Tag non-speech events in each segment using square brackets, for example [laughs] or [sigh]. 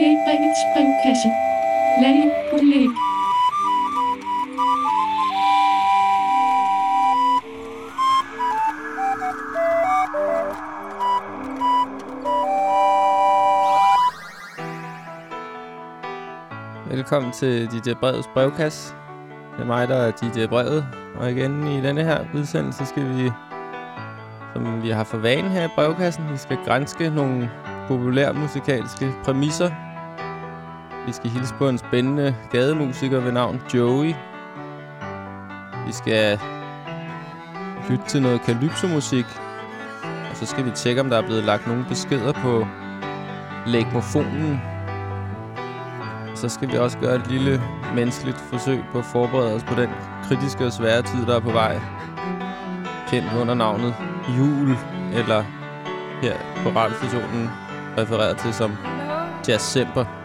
Brevets brevkasse. Lalle Gulag. Velkommen til DJ Brevets brevkasse. Det er mig, der er DJ Brevet. Og igen i denne her udsendelse skal vi, som vi har for vane her i brevkassen, vi skal grænske nogle populære musikalske præmisser. Vi skal hilse på en spændende gademusiker ved navn Joey. Vi skal lytte til noget calypso-musik. Og så skal vi tjekke, om der er blevet lagt nogle beskeder på lægmofonen. Så skal vi også gøre et lille menneskeligt forsøg på at forberede os på den kritiske og svære tid, der er på vej. Kendt under navnet jul, eller her på radiostationen refereret til som Jazzember.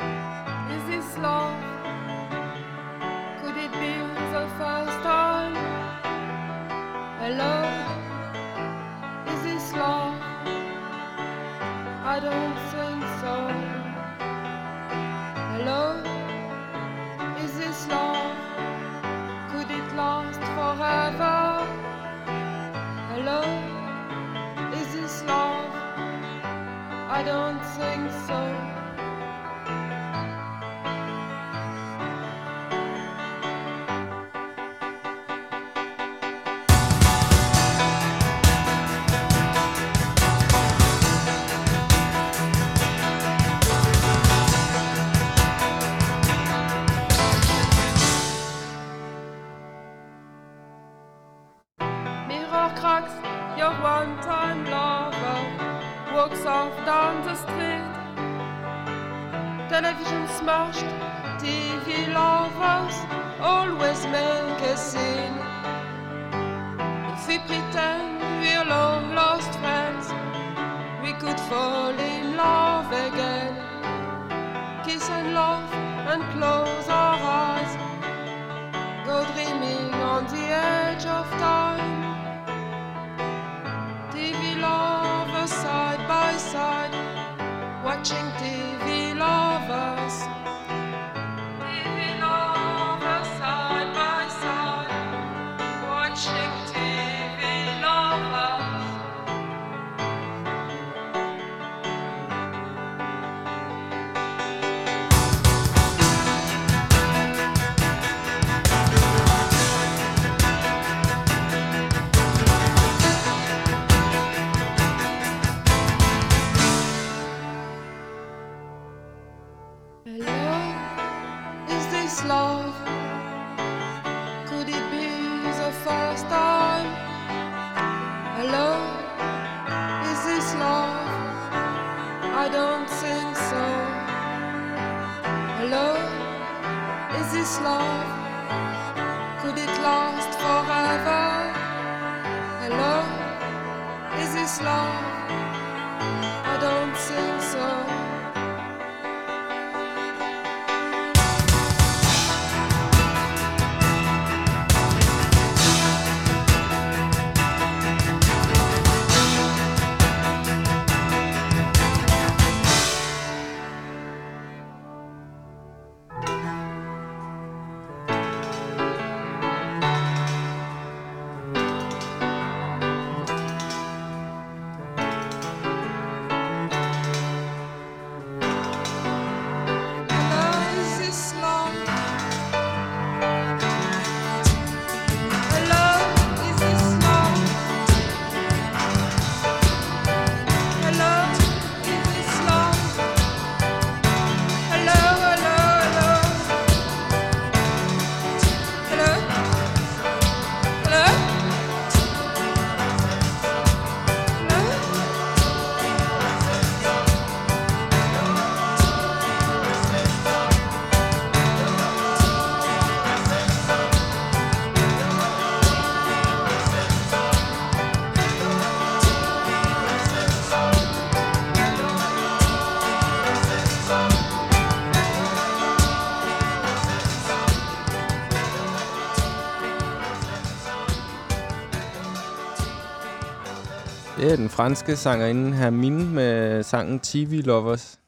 Er den franske sangerinde Hermine med sangen TV Lovers.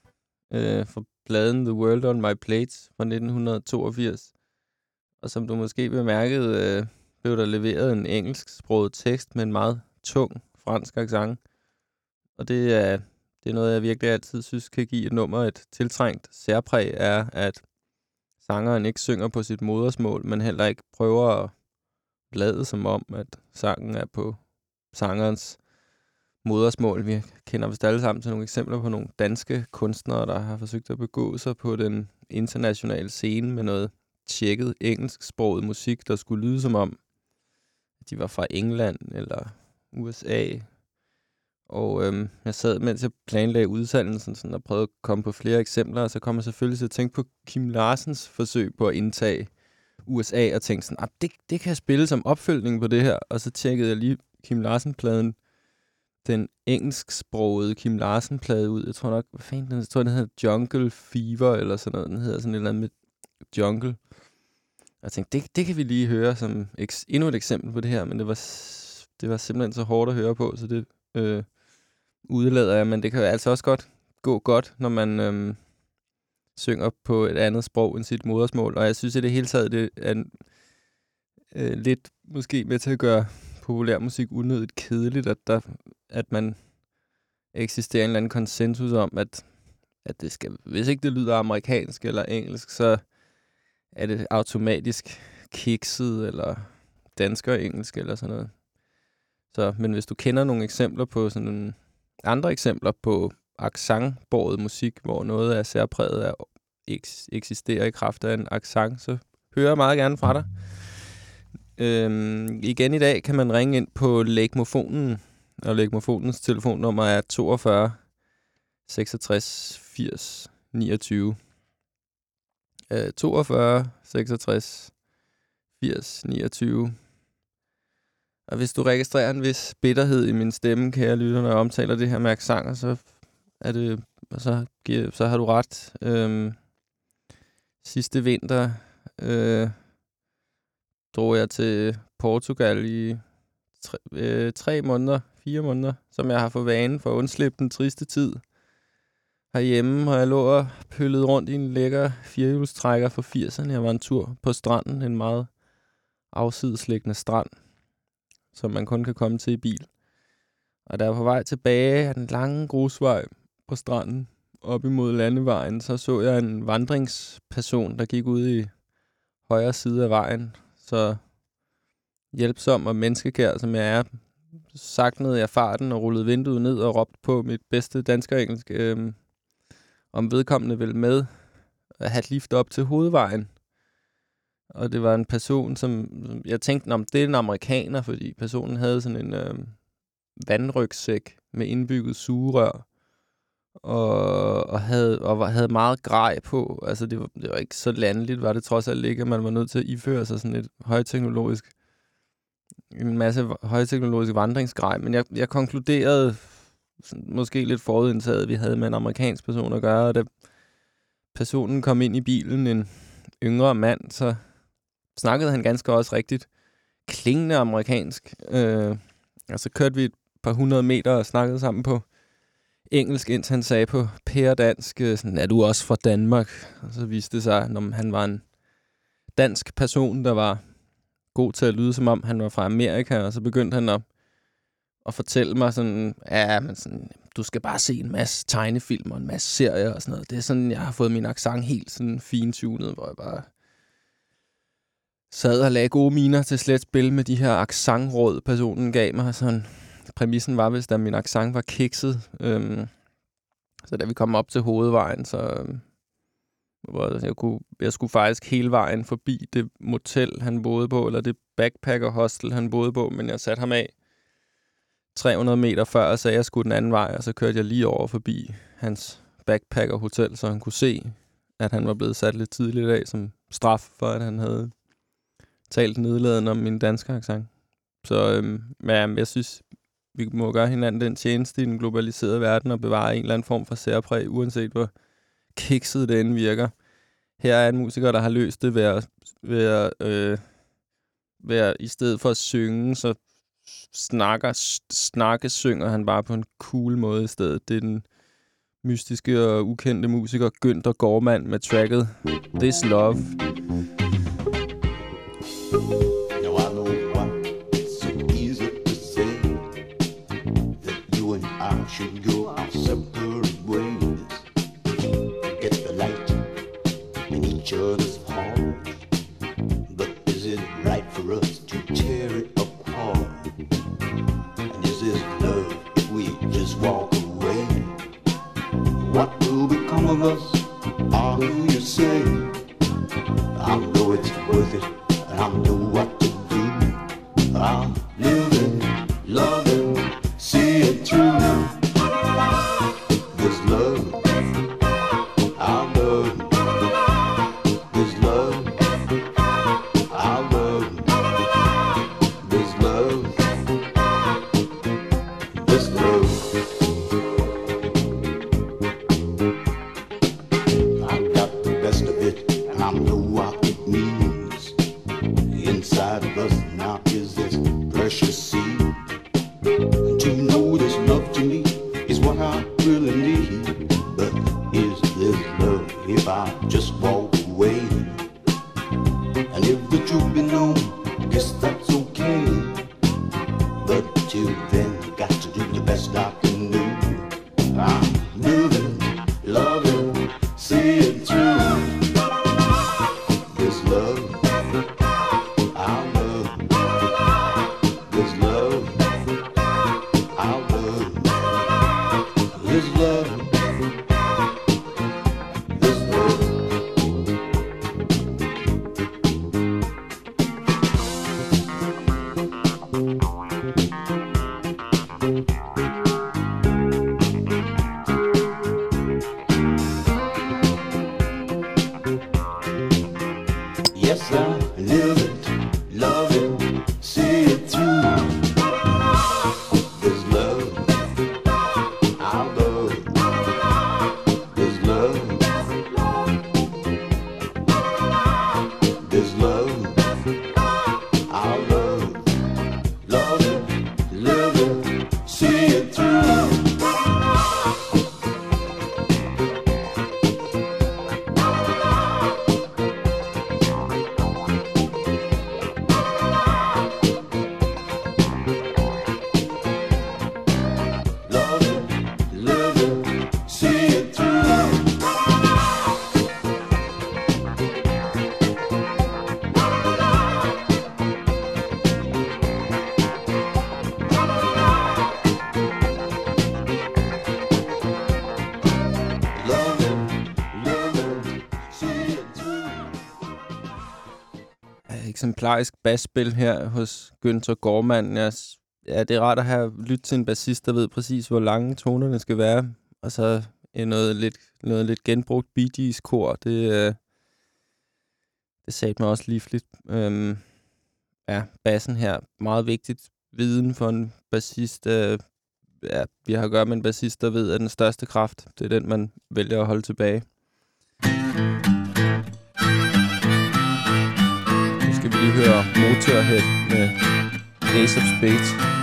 Øh, fra pladen The World on My Plate fra 1982. Og som du måske bemærkede, øh, blev der leveret en engelsksproget tekst med en meget tung fransk accent. Og det er, det er noget, jeg virkelig altid synes kan give et nummer et tiltrængt særpræg, er, at sangeren ikke synger på sit modersmål, men heller ikke prøver at lade som om, at sangen er på sangerens modersmål. Vi kender vist alle sammen til nogle eksempler på nogle danske kunstnere, der har forsøgt at begå sig på den internationale scene med noget tjekket engelsksproget musik, der skulle lyde som om, at de var fra England eller USA. Og øhm, jeg sad, mens jeg planlagde udsendelsen, sådan, og prøvede at komme på flere eksempler, og så kom jeg selvfølgelig til at tænke på Kim Larsens forsøg på at indtage USA, og tænkte sådan, ah, det, det kan jeg spille som opfølgning på det her. Og så tjekkede jeg lige Kim Larsen-pladen, den engelsksprogede Kim Larsen-plade ud. Jeg tror nok, hvad fanden den, jeg tror, den hedder Jungle Fever, eller sådan noget. Den hedder sådan et eller andet med Jungle. Og jeg tænkte, det, det kan vi lige høre som eks, endnu et eksempel på det her, men det var, det var simpelthen så hårdt at høre på, så det øh, udlader jeg. Men det kan jo altså også godt gå godt, når man øh, synger på et andet sprog end sit modersmål. Og jeg synes i det hele taget, det er øh, lidt måske med til at gøre populærmusik unødigt kedeligt, at, der, at man eksisterer en eller anden konsensus om, at, at det skal, hvis ikke det lyder amerikansk eller engelsk, så er det automatisk kikset eller dansk og engelsk eller sådan noget. Så, men hvis du kender nogle eksempler på sådan nogle andre eksempler på accentbordet musik, hvor noget er særpræget af eks- eksisterer i kraft af en accent, så hører jeg meget gerne fra dig. Øhm, igen i dag kan man ringe ind på Lægmofonen, og Lægmofonens telefonnummer er 42 66 80 29. Øh, 42 66 80 29. Og hvis du registrerer en vis bitterhed i min stemme, kære lytter, når jeg omtaler det her med accenter, så, er det, så, så har du ret. Øhm, sidste vinter øh, drog jeg til Portugal i tre, øh, tre måneder, fire måneder, som jeg har fået vane for at undslippe den triste tid herhjemme, og jeg lå og pøllede rundt i en lækker firehjulstrækker for 80'erne. Jeg var en tur på stranden, en meget afsidesliggende strand, som man kun kan komme til i bil. Og da jeg var på vej tilbage af den lange grusvej på stranden, op imod landevejen, så så jeg en vandringsperson, der gik ud i højre side af vejen. Så hjælpsom og menneskekær, som jeg er, saknede jeg farten og rullede vinduet ned og råbte på mit bedste dansk-engelsk, øh, om vedkommende ville med at have lift op til hovedvejen. Og det var en person, som jeg tænkte, om det er en amerikaner, fordi personen havde sådan en øh, vandrygsæk med indbygget sugerør og, og, havde, og havde meget grej på. Altså, det var, det var ikke så landligt, var det trods alt ikke, at man var nødt til at iføre sig sådan et højteknologisk, en masse højteknologisk vandringsgrej. Men jeg, jeg konkluderede, sådan, måske lidt forudindtaget, at vi havde med en amerikansk person at gøre, og da personen kom ind i bilen, en yngre mand, så snakkede han ganske også rigtigt klingende amerikansk. Øh, og så kørte vi et par hundrede meter og snakkede sammen på engelsk, indtil han sagde på pæredansk, øh, sådan, er du også fra Danmark? Og så viste det sig, at han var en dansk person, der var god til at lyde, som om han var fra Amerika, og så begyndte han at, at fortælle mig sådan, ja, men sådan, du skal bare se en masse tegnefilm og en masse serier og sådan noget. Det er sådan, jeg har fået min accent helt sådan fintunet, hvor jeg bare sad og lagde gode miner til slet spil med de her accentråd, personen gav mig. Sådan, præmissen var, hvis der min accent var kikset. Øhm, så da vi kom op til hovedvejen, så øhm, hvor jeg, kunne, jeg skulle faktisk hele vejen forbi det motel, han boede på, eller det backpacker hostel, han boede på, men jeg satte ham af 300 meter før, og sagde, at jeg skulle den anden vej, og så kørte jeg lige over forbi hans backpacker hotel, så han kunne se, at han var blevet sat lidt tidligt af som straf for, at han havde talt nedladende om min danske accent. Så øhm, ja, jeg synes, vi må gøre hinanden den tjeneste i den globaliserede verden og bevare en eller anden form for særpræg, uanset hvor kikset det end virker. Her er en musiker, der har løst det ved at, ved at, øh, ved at i stedet for at synge, så snakker, snakke synger han bare på en cool måde i stedet. Det er den mystiske og ukendte musiker Günther Gormand med tracket This Love. thank you two of us are who you say. I know it's worth it, and I know what to do. this love. eksemplarisk basspil her hos Günther Gorman. Jeg, ja, det er rart at have lyttet til en bassist, der ved præcis, hvor lange tonerne skal være. Og så noget lidt, noget lidt genbrugt Bee Gees kor. Det, øh, det sagde mig også livligt. Øhm, ja, bassen her. Meget vigtigt viden for en bassist. Øh, ja, vi har at gøre med en bassist, der ved, at den største kraft, det er den, man vælger at holde tilbage. Thank. vi høre Motorhead med Ace of Spades.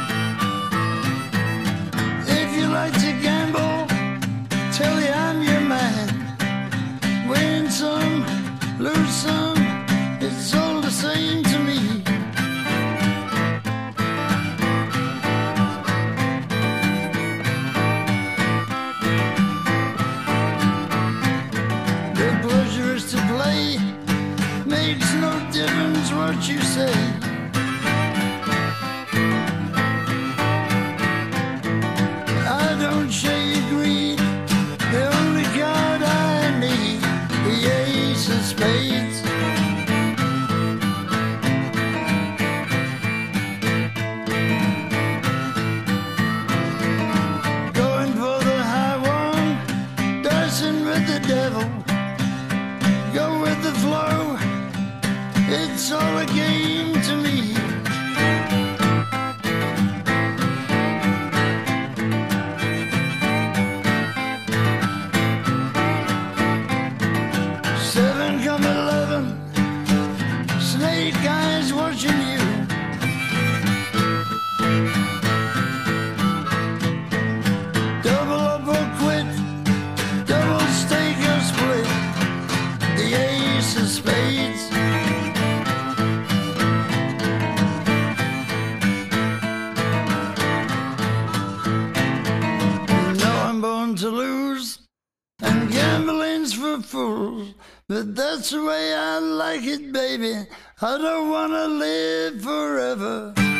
Like it, baby. I don't wanna live forever.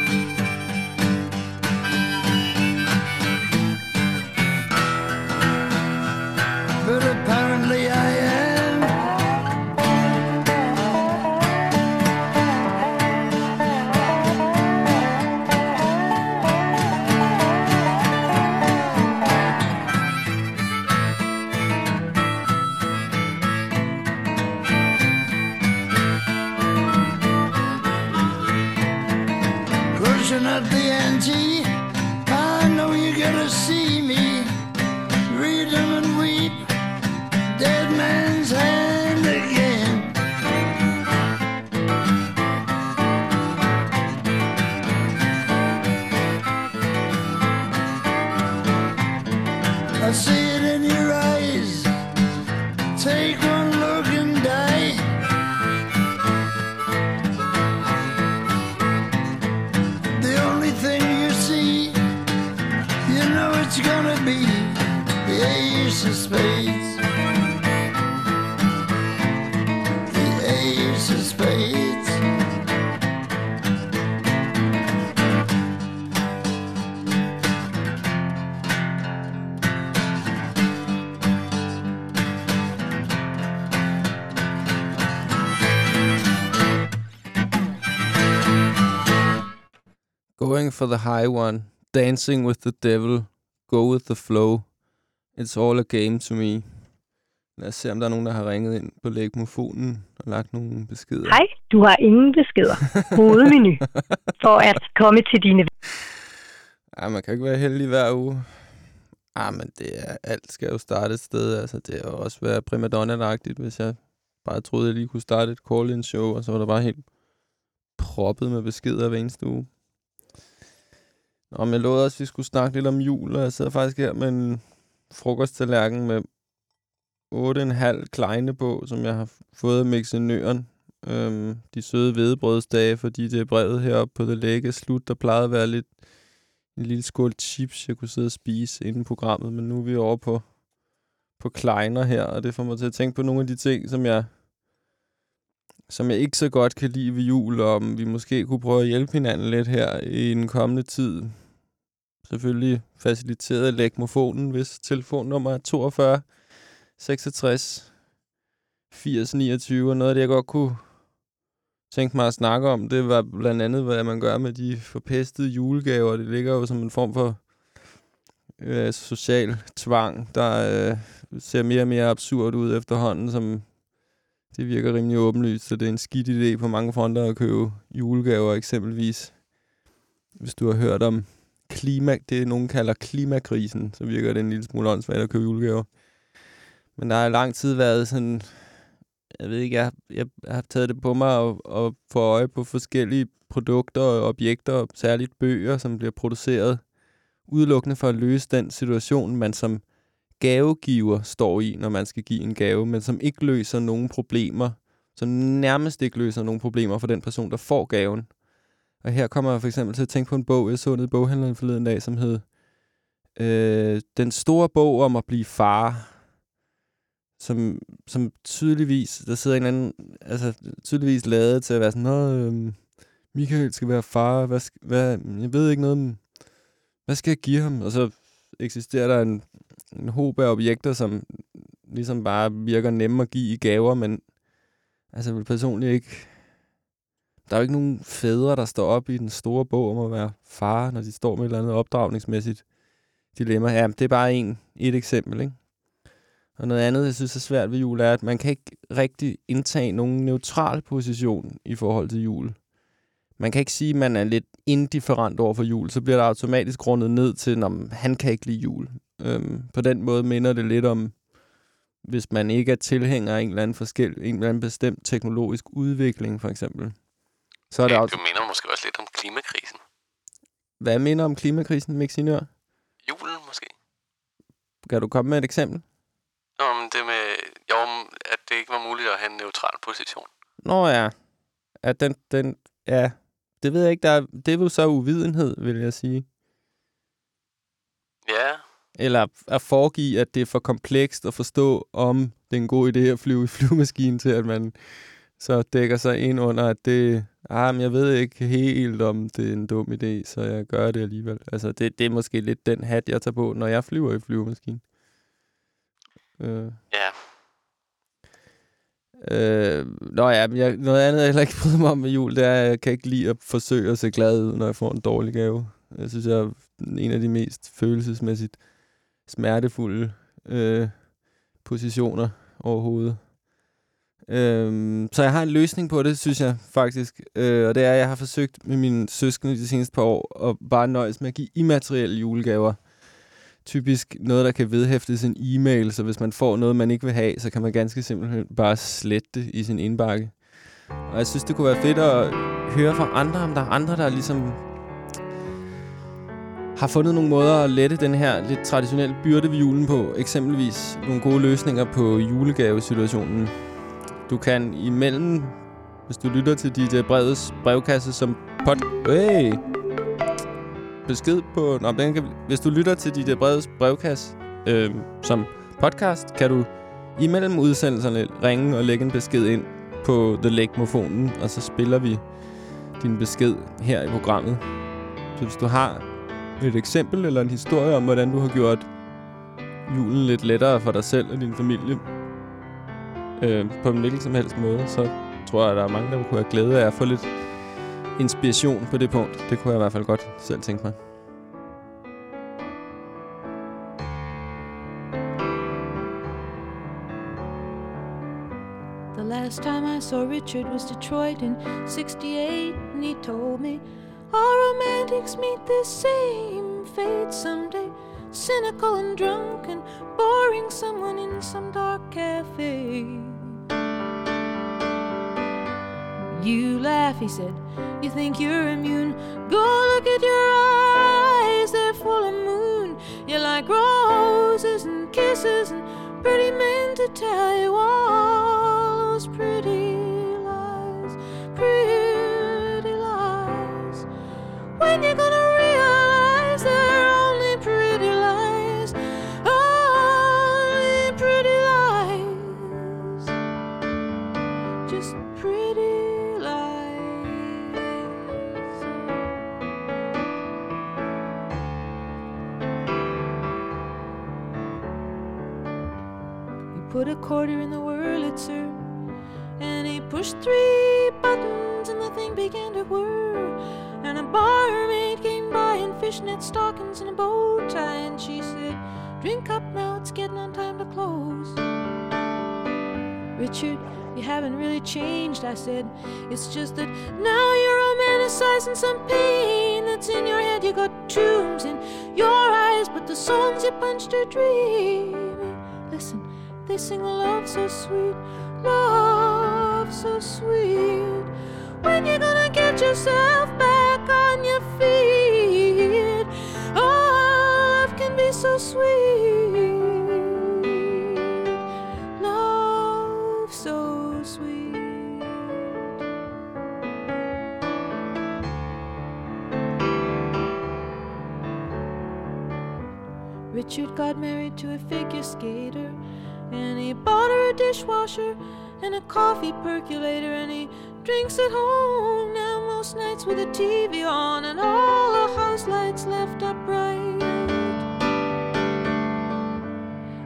Of the NGO. Going for the high one. Dancing with the devil. Go with the flow. It's all a game to me. Lad os se, om der er nogen, der har ringet ind på lægmofonen og lagt nogle beskeder. Hej, du har ingen beskeder. Hovedmenu. [laughs] For at komme til dine Ja, man kan ikke være heldig hver uge. Ah, men det er, alt skal jo starte et sted. Altså, det er også være primadonna-agtigt, hvis jeg bare troede, jeg lige kunne starte et call-in-show, og så var der bare helt proppet med beskeder hver eneste uge. Nå, men jeg lovede også, at vi skulle snakke lidt om jul, og jeg sidder faktisk her med en frokosttallerken med 8,5 kleine på, som jeg har fået af mixenøren. Øhm, de søde hvedebrødsdage, fordi det er brevet heroppe på det lægge slut. Der plejede at være lidt en lille skål chips, jeg kunne sidde og spise inden programmet, men nu er vi over på, på kleiner her, og det får mig til at tænke på nogle af de ting, som jeg, som jeg ikke så godt kan lide ved jul, og om vi måske kunne prøve at hjælpe hinanden lidt her i den kommende tid. Selvfølgelig faciliteret af lægmofonen, hvis telefonnummer er 42 66 80 29, og noget af det, jeg godt kunne tænke mig at snakke om, det var blandt andet, hvad man gør med de forpestede julegaver. Det ligger jo som en form for øh, social tvang, der øh, ser mere og mere absurd ud efterhånden, som det virker rimelig åbenlyst, så det er en skidt idé på mange fronter at købe julegaver eksempelvis. Hvis du har hørt om klima, det nogen kalder klimakrisen, så virker det en lille smule åndssvagt at købe julegaver. Men der har lang tid været sådan jeg ved ikke, jeg, jeg har taget det på mig at, at få øje på forskellige produkter og objekter, særligt bøger, som bliver produceret udelukkende for at løse den situation, man som gavegiver står i, når man skal give en gave, men som ikke løser nogen problemer, som nærmest ikke løser nogen problemer for den person, der får gaven. Og her kommer jeg for eksempel til at tænke på en bog, jeg så nede i boghandleren forleden dag, som hed øh, Den store bog om at blive far som, som tydeligvis, der sidder en anden, altså tydeligvis lavet til at være sådan, noget øh, Michael skal være far, hvad, hvad, jeg ved ikke noget om, hvad skal jeg give ham? Og så eksisterer der en, en hob af objekter, som ligesom bare virker nemme at give i gaver, men altså vil personligt ikke, der er jo ikke nogen fædre, der står op i den store bog om at være far, når de står med et eller andet opdragningsmæssigt dilemma. Ja, det er bare en, et eksempel, ikke? Og noget andet, jeg synes er svært ved jul, er, at man kan ikke rigtig indtage nogen neutral position i forhold til jul. Man kan ikke sige, at man er lidt indifferent over for jul, så bliver der automatisk grundet ned til, at han kan ikke lide jul. Øhm, på den måde minder det lidt om, hvis man ikke er tilhænger af en eller anden, forskel, en eller anden bestemt teknologisk udvikling, for eksempel. Så er det Ja, du mener måske også lidt om klimakrisen. Hvad minder om klimakrisen, Mixinør? Julen måske? Kan du komme med et eksempel? Nå, men det med, jo, at det ikke var muligt at have en neutral position. Nå ja. At den, den, ja, det ved jeg ikke, der er, det er jo så uvidenhed, vil jeg sige. Ja, eller at foregive, at det er for komplekst at forstå, om det er en god idé at flyve i flyvemaskinen til, at man så dækker sig ind under, at det, ah, men jeg ved ikke helt, om det er en dum idé, så jeg gør det alligevel. Altså, det, det er måske lidt den hat, jeg tager på, når jeg flyver i flyvemaskinen. Øh. Ja, Øh, nå ja, men jeg, noget andet, jeg heller ikke [laughs] bryder mig om med jul, det er, at jeg kan ikke lide at forsøge at se glad ud, når jeg får en dårlig gave. Jeg synes, jeg er en af de mest følelsesmæssigt smertefulde øh, positioner overhovedet. Øhm, så jeg har en løsning på det, synes jeg faktisk. Øh, og det er, at jeg har forsøgt med mine søskende de seneste par år at bare nøjes med at give immaterielle julegaver typisk noget, der kan vedhæftes en e-mail, så hvis man får noget, man ikke vil have, så kan man ganske simpelthen bare slette det i sin indbakke. Og jeg synes, det kunne være fedt at høre fra andre, om der er andre, der ligesom har fundet nogle måder at lette den her lidt traditionelle byrde ved julen på. Eksempelvis nogle gode løsninger på julegavesituationen. Du kan imellem, hvis du lytter til dit Brevets brevkasse som pod... Hey! besked på... Nå, den kan, hvis du lytter til dit brevets brevkasse øh, som podcast, kan du imellem udsendelserne ringe og lægge en besked ind på The Legmofonen, og så spiller vi din besked her i programmet. Så hvis du har et eksempel eller en historie om, hvordan du har gjort julen lidt lettere for dig selv og din familie, øh, på en hvilken som helst måde, så tror jeg, at der er mange, der kunne have glæde af at få lidt inspiration på det punkt. Det kunne jeg i hvert fald godt selv tænke mig. The last time I saw Richard was Detroit in 68, and he told me all romantics meet the same fate someday. Cynical and drunk and boring someone in some dark cafe. You laugh, he said. You think you're immune. Go look at your eyes, they're full of moon. You like roses and kisses and pretty men to tell you all those pretty lies, pretty lies. When you gonna put a quarter in the Wurlitzer, and he pushed three buttons, and the thing began to whir. And a barmaid came by in fishnet stockings and a bow tie, and she said, Drink up now, it's getting on time to close. Richard, you haven't really changed, I said. It's just that now you're romanticizing some pain that's in your head. You got tombs in your eyes, but the songs you punched are dreaming. Listen, they sing love so sweet, love so sweet. When you gonna get yourself back on your feet? Oh, love can be so sweet. Love so sweet. Richard got married to a figure skater, and he bought her a dishwasher and a coffee percolator, and he drinks at home now most nights with the TV on and all the house lights left up bright.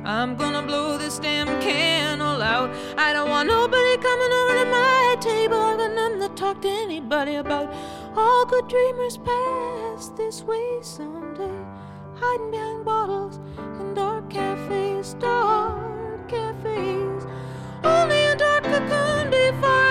I'm gonna blow this damn candle out. I don't want nobody coming over to my table. I got nothing to talk to anybody about. All good dreamers pass this way someday, hiding behind bottles in dark cafes, dark cafes. Only a dark cocoon before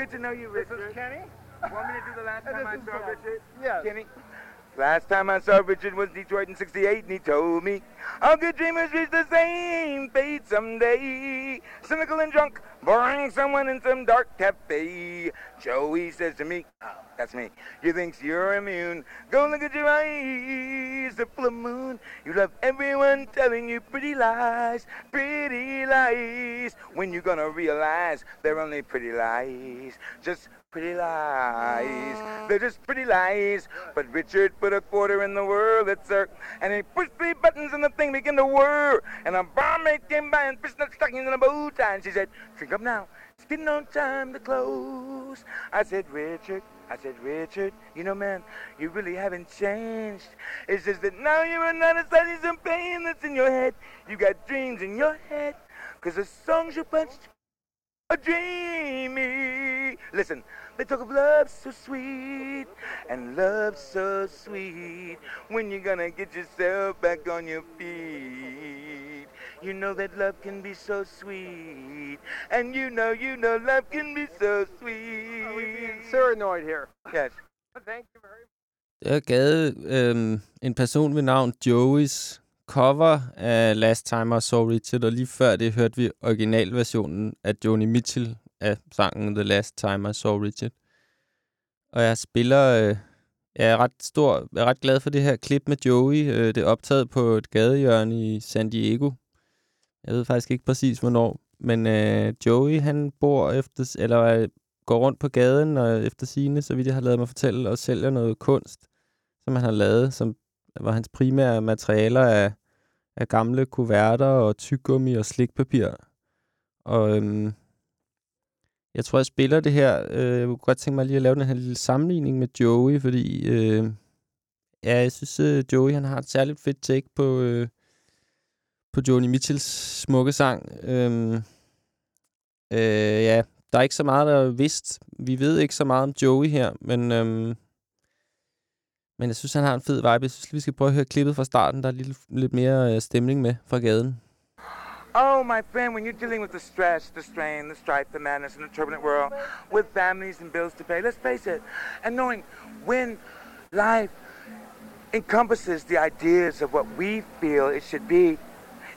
Good to know you, Richard. This is Kenny. [laughs] Want me to do the last time I saw Richard? Yeah. Kenny? Last time I saw Richard was Detroit in 68, and he told me, all good dreamers reach the same fate someday. Cynical and drunk, boring someone in some dark cafe. Joey says to me, that's me, you think you're immune. Go look at your eyes, the full of moon. You love everyone telling you pretty lies, pretty lies. When you gonna realize they're only pretty lies, just pretty lies. They're just pretty lies. But Richard put a quarter in the sir. And he pushed three buttons and the thing began to whir. And a barmaid came by and fishnut stockings and a bow tie. And she said, drink up now. It's getting on time to close. I said, Richard. I said, Richard, you know, man, you really haven't changed. It's just that now you're studying some pain that's in your head. You got dreams in your head. Cause the songs you punched are dreamy. Listen, they talk of love so sweet and love so sweet. When you gonna get yourself back on your feet? You know that love can be so sweet. And you know, you know, love can be so sweet. Are we being paranoid here? Yes. Thank you very much. Det har gavet øhm, en person ved navn Joey's cover af Last Time I Saw Richard, og lige før det hørte vi originalversionen af Joni Mitchell af sangen The Last Time I Saw Richard. Og jeg spiller... Øh, jeg er ret stor, jeg er ret glad for det her klip med Joey. Øh, det er optaget på et gadehjørne i San Diego. Jeg ved faktisk ikke præcis, hvornår. Men øh, Joey, han bor efter, eller øh, går rundt på gaden og efter sine, så vidt jeg har lavet mig fortælle, og sælger noget kunst, som han har lavet, som var hans primære materialer af, af gamle kuverter og tyggegummi og slikpapir. Og øhm, jeg tror, jeg spiller det her. Øh, jeg kunne godt tænke mig lige at lave den her lille sammenligning med Joey, fordi øh, ja, jeg synes, øh, Joey han har et særligt fedt take på, øh, på Joni Mitchells smukke sang. Øhm, øh, ja, der er ikke så meget, der er vidst. Vi ved ikke så meget om Joey her, men, øhm, men jeg synes, han har en fed vibe. Jeg synes, vi skal prøve at høre klippet fra starten. Der er lidt, lidt mere øh, stemning med fra gaden. Oh, my friend, when you're dealing with the stress, the strain, the strife, the madness in a turbulent world, with families and bills to pay, let's face it, and knowing when life encompasses the ideas of what we feel it should be,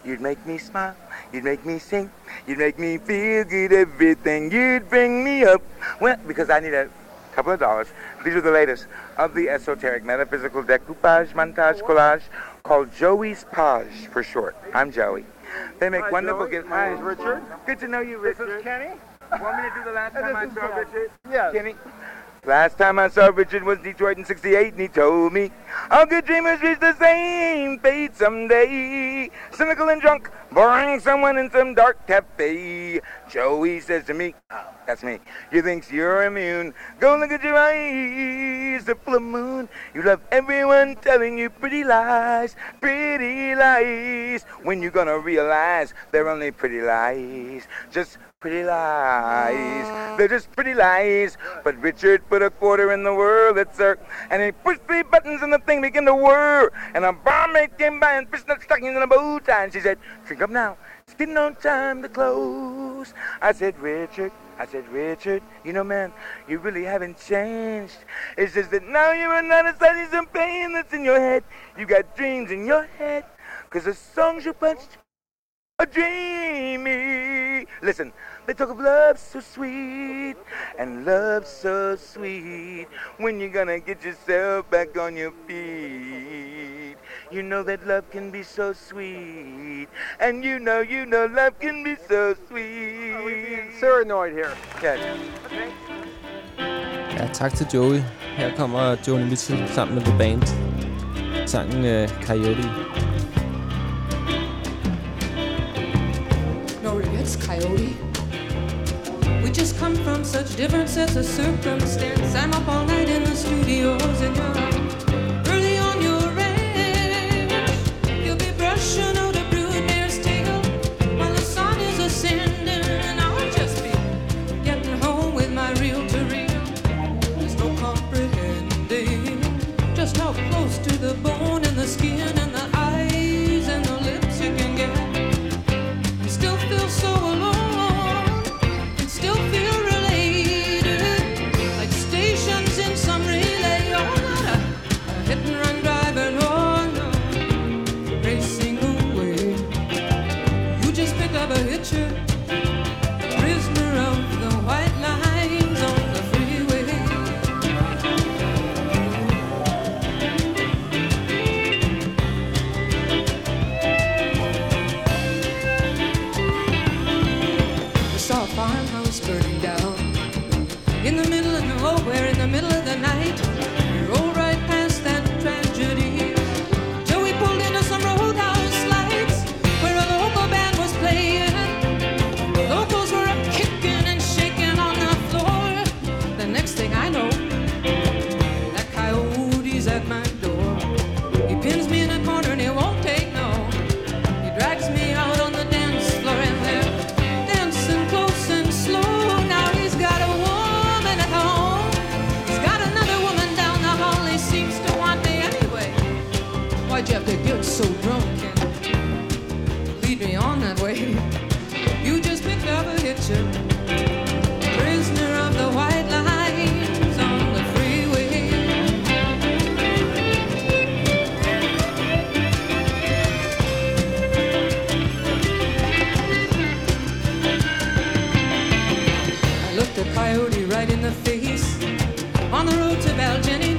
you'd make me smile, you'd make me sing, you'd make me feel good, everything, you'd bring me up. Well, because I need a couple of dollars. These are the latest of the esoteric metaphysical decoupage, montage, collage, called Joey's Page for short. I'm Joey. They make Hi, wonderful gifts. My name's Richard. Good to know you, Richard. This is Kenny. Want me to do the last [laughs] time I saw Richard? Yes. Kenny? Last time I saw Richard was Detroit in 68, and he told me, all good dreamers reach the same fate someday. Cynical and drunk, boring someone in some dark cafe. Joey says to me, oh, that's me, you think you're immune. Go look at your eyes, the full moon. You love everyone telling you pretty lies, pretty lies. When you gonna realize they're only pretty lies, just pretty lies. They're just pretty lies. But Richard put a quarter in the sir. And he pushed three buttons and the thing began to whir. And a barmaid came by and fished stockings and a bow tie. And she said, drink up now. It's getting on time to close. I said, Richard. I said, Richard, you know, man, you really haven't changed. It's just that now you're not as studying some pain that's in your head. You got dreams in your head. Cause the songs you punched are dreamy. Listen, they talk of love so sweet and love so sweet. When you're gonna get yourself back on your feet? You know that love can be so sweet. And you know, you know, love can be so sweet. Are we being paranoid here? Yes. Ja, tak til Joey. Her kommer Joni Mitchell sammen med The Band. Sangen øh, Coyote. No Coyote. We just come from such different sets of circumstance. I'm up all night in the studios and you're early on your ranch. You'll be brushing out in the face. On the road to Belgium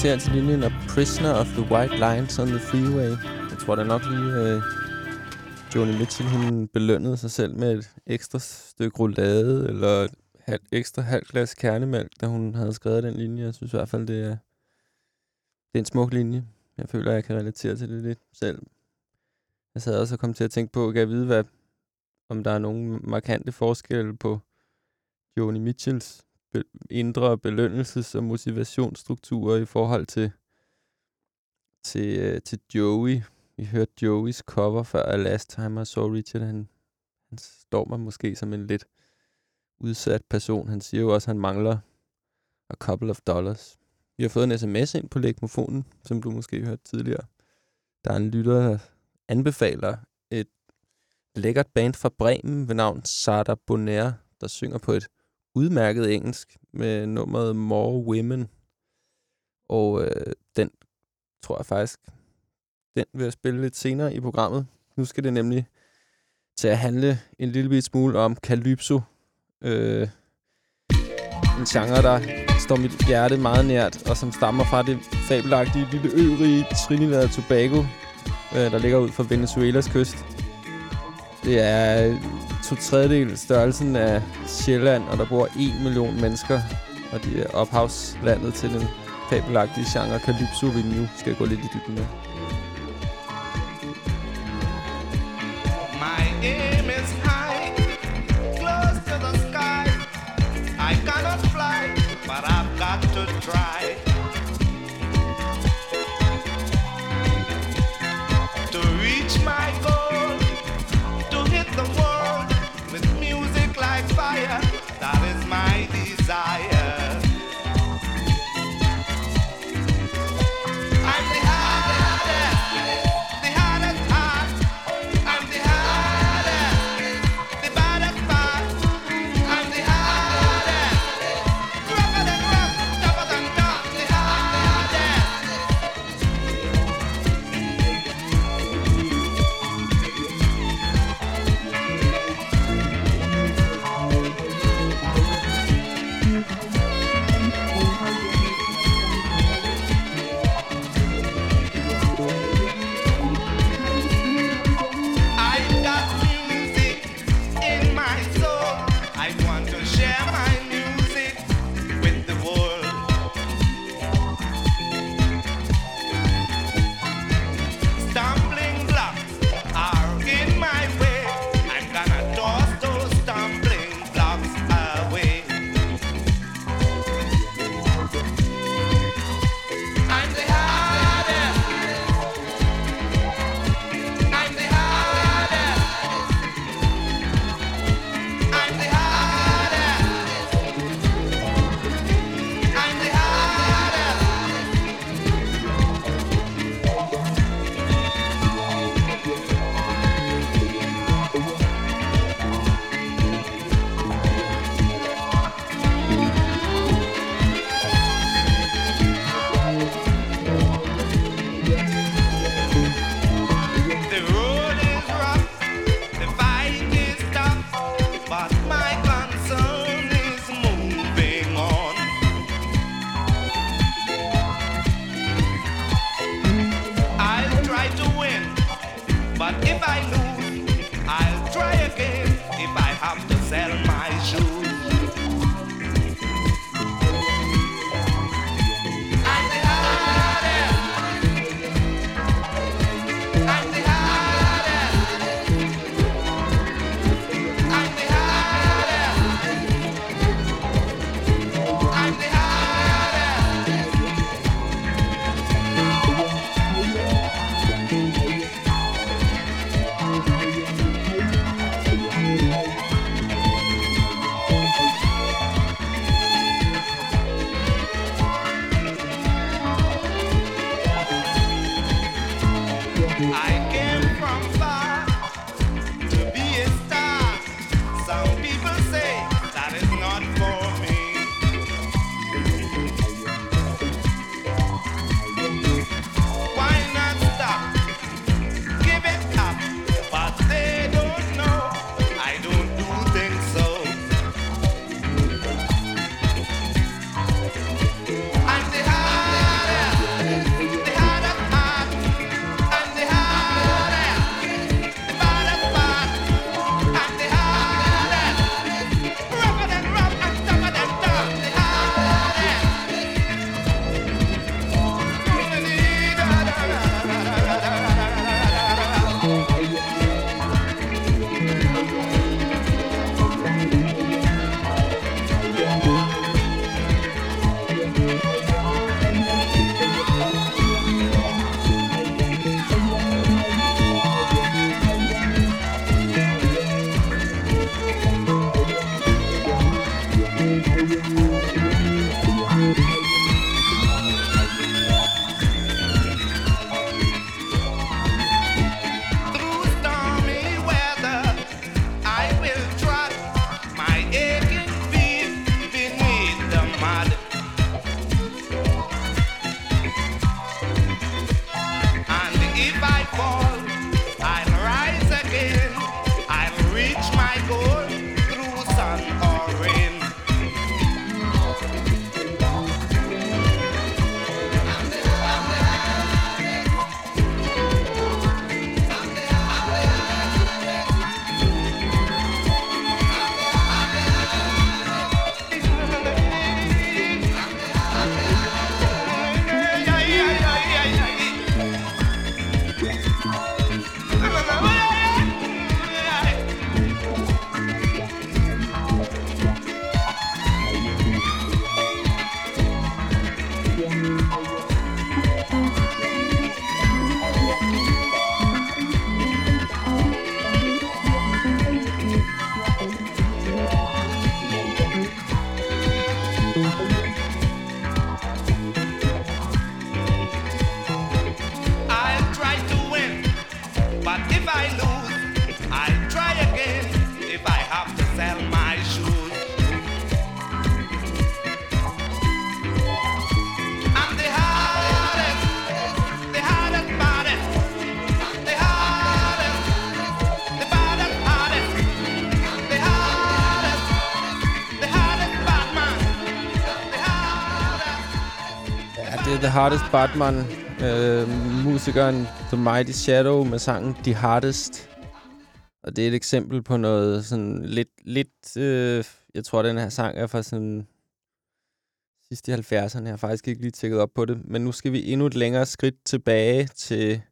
til altså du relatere linjen af Prisoner of the White Lines on the Freeway? Jeg tror da nok lige, øh, uh, Joni Mitchell, hun belønnede sig selv med et ekstra stykke roulade, eller et halv, ekstra halvt glas kernemælk, da hun havde skrevet den linje. Jeg synes i hvert fald, det er, det er en smuk linje. Jeg føler, jeg kan relatere til det lidt selv. Jeg sad også og kom til at tænke på, kan jeg vide, hvad, om der er nogle markante forskelle på Joni Mitchells be- indre belønnelses- og motivationsstrukturer i forhold til, til, øh, til Joey. Vi hørte Joeys cover før af Last Time I Saw Richard. Han, han står mig måske som en lidt udsat person. Han siger jo også, at han mangler a couple of dollars. Vi har fået en sms ind på lægmofonen, som du måske hørte tidligere. Der er en lytter, der anbefaler et lækkert band fra Bremen ved navn Sarda Bonaire, der synger på et udmærket engelsk med nummeret More Women. Og øh, den tror jeg faktisk, den vil jeg spille lidt senere i programmet. Nu skal det nemlig til at handle en lille bit smule om Calypso. Øh, en genre, der står mit hjerte meget nært, og som stammer fra det fabelagtige lille ø Trinidad og Tobago, øh, der ligger ud for Venezuelas kyst. Det er to tredjedel størrelsen af Sjælland, og der bor en million mennesker, og det er ophavslandet til den fabelagtige genre Calypso, vi nu skal gå lidt i dybden med. Hardest Batman. Øh, musikeren The Mighty Shadow med sangen The Hardest. Og det er et eksempel på noget sådan lidt... lidt øh, jeg tror, den her sang er fra sådan sidst i 70'erne. Jeg har faktisk ikke lige tjekket op på det. Men nu skal vi endnu et længere skridt tilbage til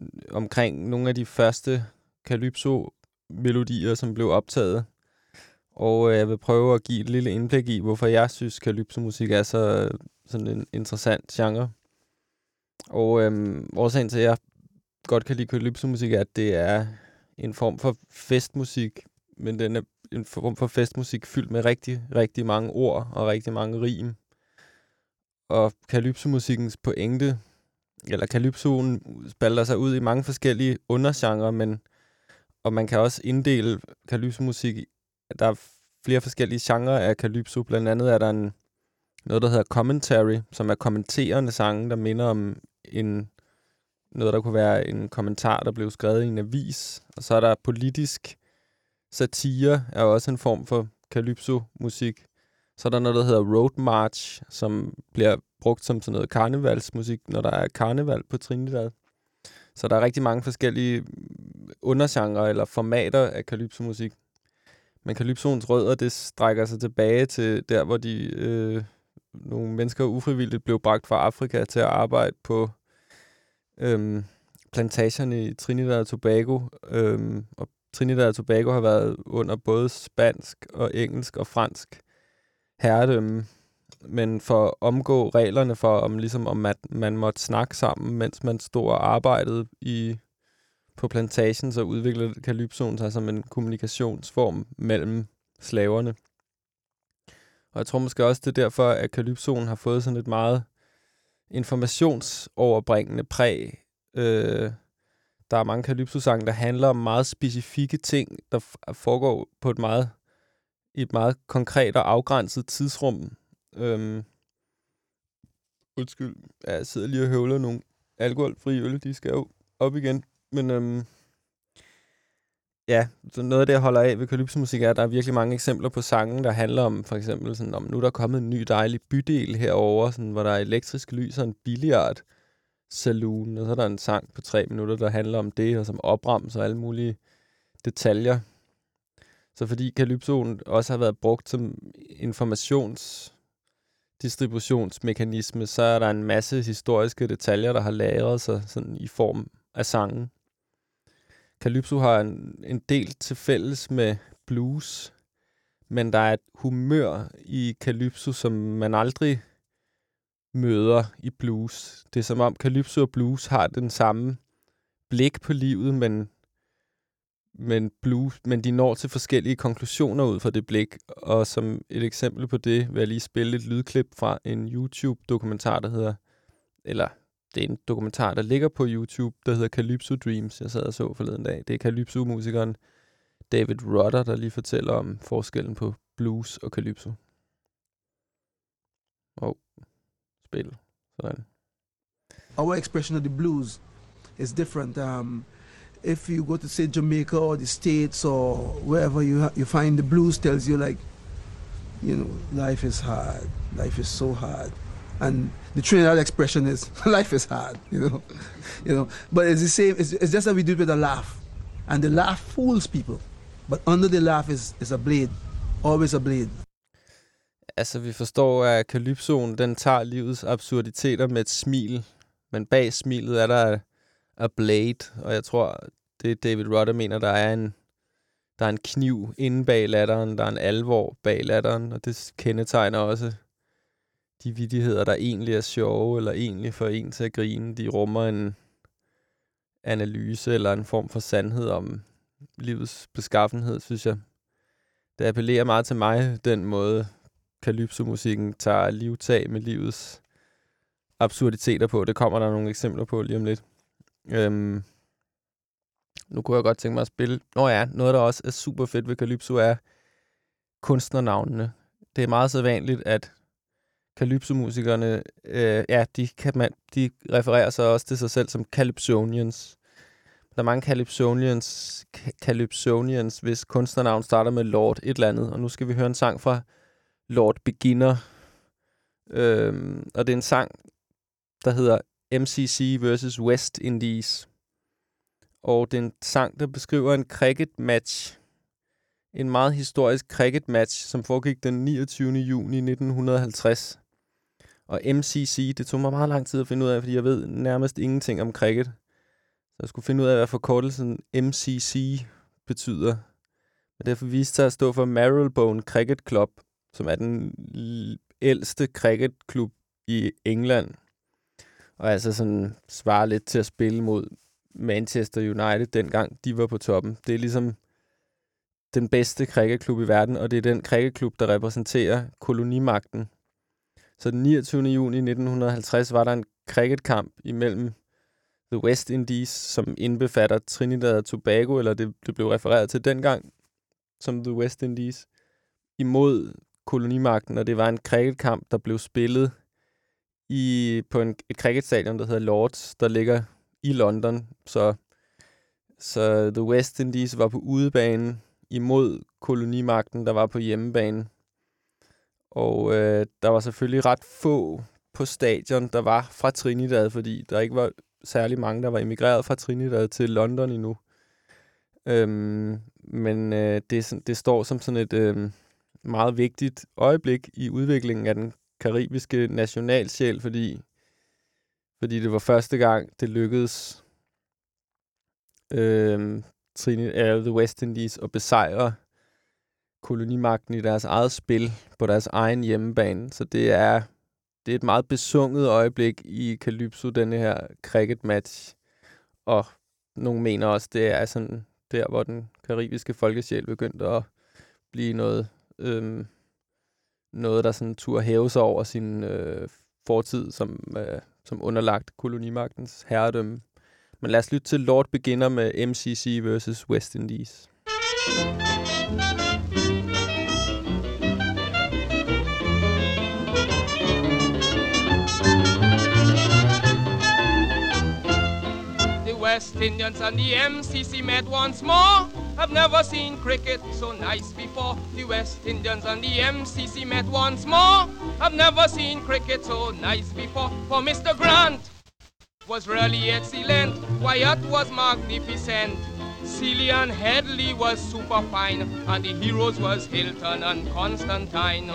øh, omkring nogle af de første Calypso-melodier, som blev optaget. Og øh, jeg vil prøve at give et lille indblik i, hvorfor jeg synes, Calypso-musik er så sådan en interessant genre. Og øhm, årsagen til, at jeg godt kan lide Calypso-musik, er, at det er en form for festmusik, men den er en form for festmusik fyldt med rigtig, rigtig mange ord og rigtig mange rim. Og Calypso-musikkens pointe, eller Calypsoen, spalder sig ud i mange forskellige undergenre, men og man kan også inddele Calypso-musik i, der er flere forskellige genrer af Calypso. Blandt andet er der en, noget, der hedder commentary, som er kommenterende sange, der minder om en, noget, der kunne være en kommentar, der blev skrevet i en avis. Og så er der politisk satire, er også en form for Calypso-musik. Så er der noget, der hedder road march, som bliver brugt som sådan noget karnevalsmusik, når der er karneval på Trinidad. Så der er rigtig mange forskellige undergenre eller formater af calypso-musik. Men kalypsoens rødder, det strækker sig tilbage til der, hvor de øh, nogle mennesker ufrivilligt blev bragt fra Afrika til at arbejde på øhm, plantagerne i Trinidad og Tobago. Øhm, og Trinidad og Tobago har været under både spansk og engelsk og fransk herredømme. Men for at omgå reglerne for, om, ligesom, om at man måtte snakke sammen, mens man stod og arbejdede i, på plantagen, så udviklede Calypsoen sig som en kommunikationsform mellem slaverne. Og jeg tror måske også, det er derfor, at Kalypsoen har fået sådan et meget informationsoverbringende præg. Øh, der er mange Kalypso-sange, der handler om meget specifikke ting, der foregår på et meget, et meget konkret og afgrænset tidsrum. Øhm, undskyld, jeg sidder lige og høvler nogle alkoholfri øl, de skal jo op igen. Men øhm, ja, så noget af det, jeg holder af ved kalypsemusik, er, at der er virkelig mange eksempler på sange, der handler om, for eksempel sådan, om nu er der kommet en ny dejlig bydel herover, sådan, hvor der er elektrisk lys og en billiard saloon, og så er der en sang på tre minutter, der handler om det, og som opremser alle mulige detaljer. Så fordi kalypsoen også har været brugt som informationsdistributionsmekanisme, så er der en masse historiske detaljer, der har lagret sig sådan i form af sangen. Calypso har en, en del til fælles med blues, men der er et humør i Calypso, som man aldrig møder i blues. Det er som om Calypso og blues har den samme blik på livet, men, men, blues, men de når til forskellige konklusioner ud fra det blik. Og som et eksempel på det vil jeg lige spille et lydklip fra en YouTube-dokumentar, der hedder, eller det er en dokumentar, der ligger på YouTube, der hedder Calypso Dreams, jeg sad og så forleden dag. Det er Calypso-musikeren David Rutter, der lige fortæller om forskellen på blues og Calypso. Og spil. Sådan. our expression of the blues is different. Um, if you go to say Jamaica or the States or wherever you you find the blues tells you like, you know, life is hard, life is so hard, and the Trinidad expression is [laughs] life is hard, you know, you know. But it's the same. It's, it's just that we do it with a laugh, and the laugh fools people, but under the laugh is is a blade, always a blade. Altså, vi forstår, at kalypsoen, den tager livets absurditeter med et smil. Men bag smilet er der a blade, og jeg tror, det David Rudder mener, der er en, der er en kniv inde bag latteren, der er en alvor bag latteren, og det kendetegner også de vidigheder, der egentlig er sjove, eller egentlig får en til at grine. De rummer en analyse eller en form for sandhed om livets beskaffenhed, synes jeg. Det appellerer meget til mig, den måde, Calypso-musikken tager livtag med livets absurditeter på. Det kommer der nogle eksempler på lige om lidt. Øhm, nu kunne jeg godt tænke mig at spille... Nå ja, noget der også er super fedt ved Calypso er kunstnernavnene. Det er meget så vanligt, at Calypso-musikerne, øh, ja, de, kan man, de refererer sig også til sig selv som Calypsonians. Der er mange Calypsonians, Calypsonians, hvis kunstnernavn starter med Lord et eller andet. Og nu skal vi høre en sang fra Lord Beginner. Øhm, og det er en sang, der hedder MCC versus West Indies. Og det er en sang, der beskriver en cricket match. En meget historisk cricket match, som foregik den 29. juni 1950. Og MCC, det tog mig meget lang tid at finde ud af, fordi jeg ved nærmest ingenting om cricket. Så jeg skulle finde ud af, hvad forkortelsen MCC betyder. Og derfor viste sig at stå for Marylebone Cricket Club, som er den ældste cricketklub i England. Og altså sådan svarer lidt til at spille mod Manchester United, dengang de var på toppen. Det er ligesom den bedste cricketklub i verden, og det er den cricketklub, der repræsenterer kolonimagten. Så den 29. juni 1950 var der en cricketkamp imellem The West Indies, som indbefatter Trinidad og Tobago, eller det, det blev refereret til dengang som The West Indies, imod kolonimagten, og det var en cricketkamp, der blev spillet i, på en, et cricketstadion, der hedder Lords, der ligger i London. Så, så The West Indies var på udebanen imod kolonimagten, der var på hjemmebanen. Og øh, der var selvfølgelig ret få på stadion, der var fra Trinidad, fordi der ikke var særlig mange, der var emigreret fra Trinidad til London endnu. Øhm, men øh, det, det står som sådan et øh, meget vigtigt øjeblik i udviklingen af den karibiske nationalsjæl, fordi, fordi det var første gang, det lykkedes øh, Trinidad, uh, The West Indies at besejre kolonimagten i deres eget spil på deres egen hjemmebane. Så det er, det er et meget besunget øjeblik i Calypso, denne her cricket match. Og nogle mener også, det er sådan der, hvor den karibiske folkesjæl begyndte at blive noget, øhm, noget der sådan turde hæve sig over sin øh, fortid som, øh, som underlagt kolonimagtens herredømme. Men lad os lytte til Lord Beginner med MCC versus West Indies. The West Indians and the MCC met once more. I've never seen cricket so nice before. The West Indians and the MCC met once more. I've never seen cricket so nice before. For Mr. Grant was really excellent. Wyatt was magnificent. And Headley was super fine. And the heroes was Hilton and Constantine.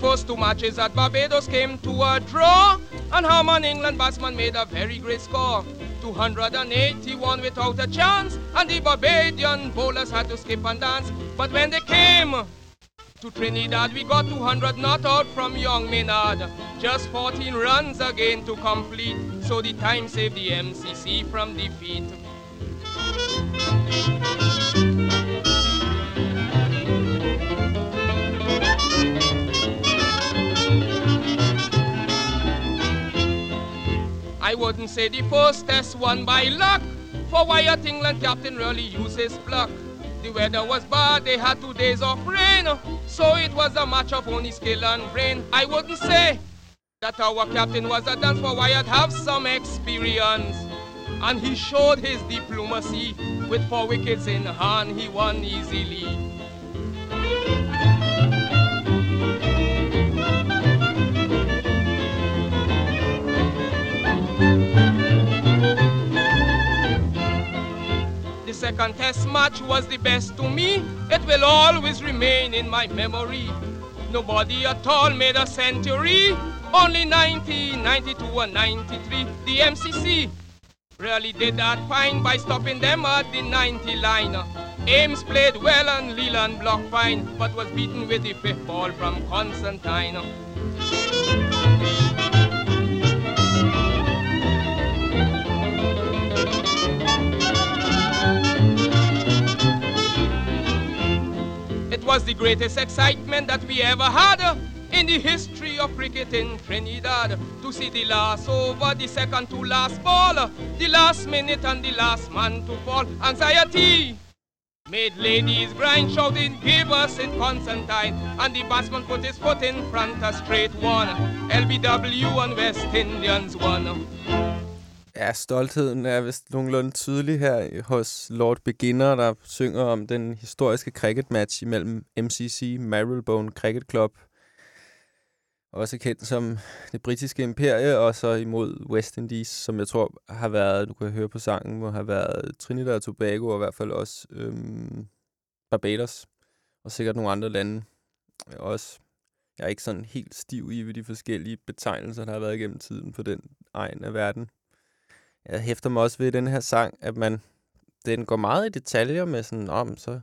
First two matches at Barbados came to a draw, and Harman England batsman made a very great score. 281 without a chance, and the Barbadian bowlers had to skip and dance. But when they came to Trinidad, we got 200 not out from young Maynard. Just 14 runs again to complete, so the time saved the MCC from defeat. I wouldn't say the first test won by luck, for Wyatt England captain really used his pluck. The weather was bad, they had two days of rain, so it was a match of only skill and brain. I wouldn't say that our captain was a dance, for Wyatt have some experience, and he showed his diplomacy. With four wickets in hand, he won easily. Second test match was the best to me. It will always remain in my memory. Nobody at all made a century. Only 90, 92 and 93. The MCC really did that fine by stopping them at the 90 line. Ames played well and Leland blocked fine, but was beaten with the fifth ball from Constantine. It was the greatest excitement that we ever had in the history of cricket in Trinidad. To see the last over, the second to last ball, the last minute and the last man to fall. Anxiety made ladies grind, shouting, give us in Constantine. And the batsman put his foot in front, a straight one. LBW and West Indians won. Ja, stoltheden er vist nogenlunde tydelig her hos Lord Beginner, der synger om den historiske cricket-match imellem MCC, Marylebone Cricket Club, også kendt som det britiske imperie, og så imod West Indies, som jeg tror har været, du kan høre på sangen, må have været Trinidad og Tobago, og i hvert fald også øhm, Barbados, og sikkert nogle andre lande også. Jeg er ikke sådan helt stiv i ved de forskellige betegnelser, der har været igennem tiden på den egen af verden. Jeg hæfter mig også ved den her sang, at man den går meget i detaljer med sådan, om så,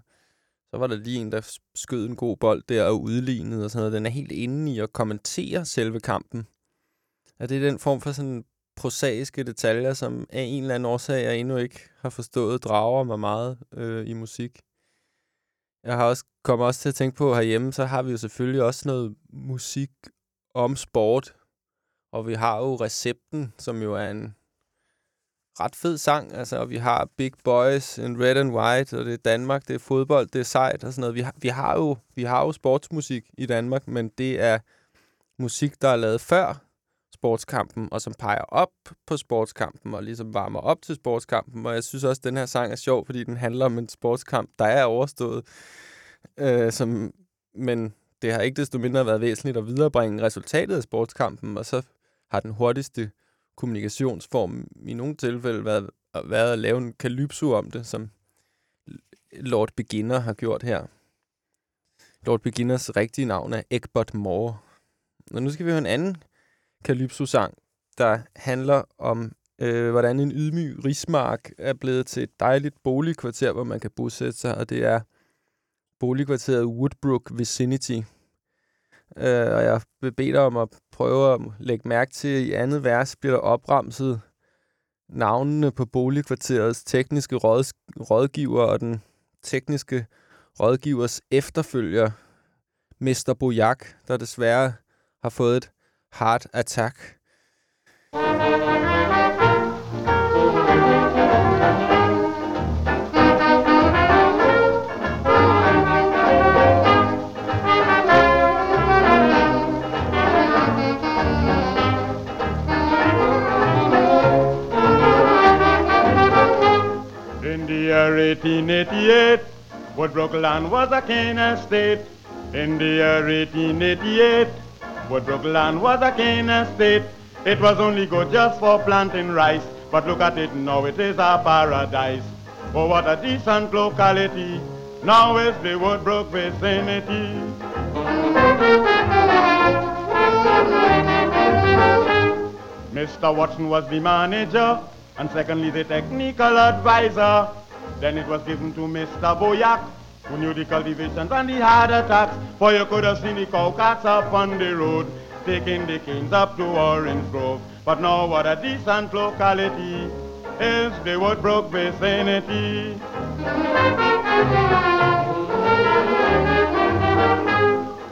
så var der lige en, der skød en god bold der og udlignede og sådan noget. Den er helt inde i at kommentere selve kampen. Og det er den form for sådan prosaiske detaljer, som af en eller anden årsag, jeg endnu ikke har forstået, drager mig meget øh, i musik. Jeg har også kommet også til at tænke på herhjemme, så har vi jo selvfølgelig også noget musik om sport. Og vi har jo Recepten, som jo er en ret fed sang. Altså, og vi har Big Boys, and Red and White, og det er Danmark, det er fodbold, det er sejt og sådan noget. Vi har, vi har, jo, vi har jo sportsmusik i Danmark, men det er musik, der er lavet før sportskampen, og som peger op på sportskampen, og ligesom varmer op til sportskampen. Og jeg synes også, at den her sang er sjov, fordi den handler om en sportskamp, der er overstået. Øh, som, men det har ikke desto mindre været væsentligt at viderebringe resultatet af sportskampen, og så har den hurtigste kommunikationsform i nogle tilfælde været, været at lave en kalypso om det, som Lord Beginner har gjort her. Lord Beginners rigtige navn er Egbert Moore. Og nu skal vi høre en anden Calypso-sang, der handler om, øh, hvordan en ydmyg rismark er blevet til et dejligt boligkvarter, hvor man kan bosætte sig, og det er boligkvarteret Woodbrook Vicinity. Øh, og jeg vil bede dig om at prøve at lægge mærke til, at i andet vers bliver der opremset navnene på boligkvarterets tekniske rådgiver og den tekniske rådgivers efterfølger, Mr. Bojak, der desværre har fået et heart attack. Year 1888, Woodbrook land was a cane estate. In the year 1888, Woodbrook land was a cane estate. It was only good just for planting rice, but look at it now, it is a paradise. Oh, what a decent locality. Now is the Woodbrook vicinity. Mr. Watson was the manager, and secondly the technical advisor. Then it was given to Mr. Boyak, who knew the cultivations and the hard attacks. For you could have seen the cowcats up on the road, taking the canes up to Orange Grove. But now what a decent locality is the Woodbrook vicinity.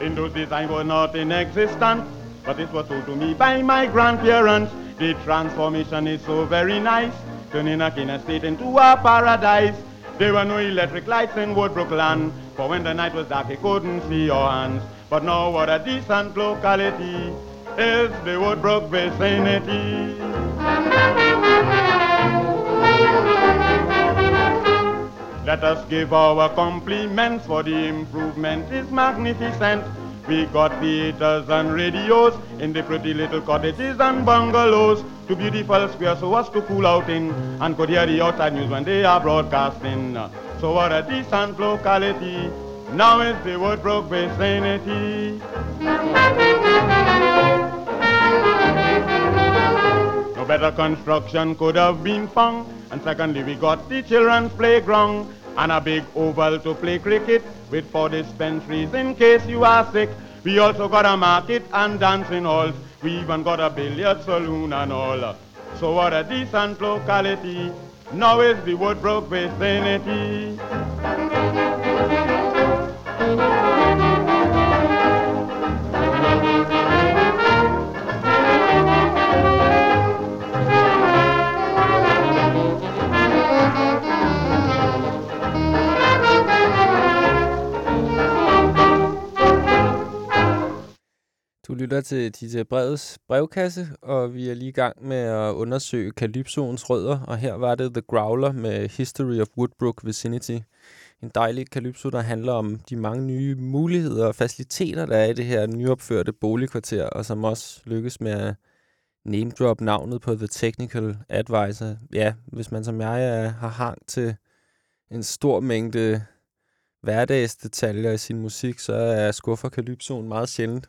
In those days I was not in existence, but it was told to me by my grandparents. The transformation is so very nice, turning a cane estate into a paradise. There were no electric lights in Woodbrook land, for when the night was dark he couldn't see your hands. But now what a decent locality is the Woodbrook vicinity. Let us give our compliments for the improvement is magnificent. We got theaters and radios in the pretty little cottages and bungalows. Two beautiful squares so as to cool out in and could hear the outside news when they are broadcasting. So what a decent locality. Now is the Woodbrook vicinity. No better construction could have been found. And secondly, we got the children's playground and a big oval to play cricket with four dispensaries in case you are sick. We also got a market and dancing halls. We even got a billiard saloon and all. So what a decent locality. Now is the Woodbrook vicinity. Du lytter til DJ Breds brevkasse, og vi er lige i gang med at undersøge Calypsoens rødder, og her var det The Growler med History of Woodbrook Vicinity. En dejlig Calypso, der handler om de mange nye muligheder og faciliteter, der er i det her nyopførte boligkvarter, og som også lykkes med at name drop navnet på The Technical Advisor. Ja, hvis man som jeg er, har hang til en stor mængde hverdagsdetaljer i sin musik, så er skuffer Calypsoen meget sjældent.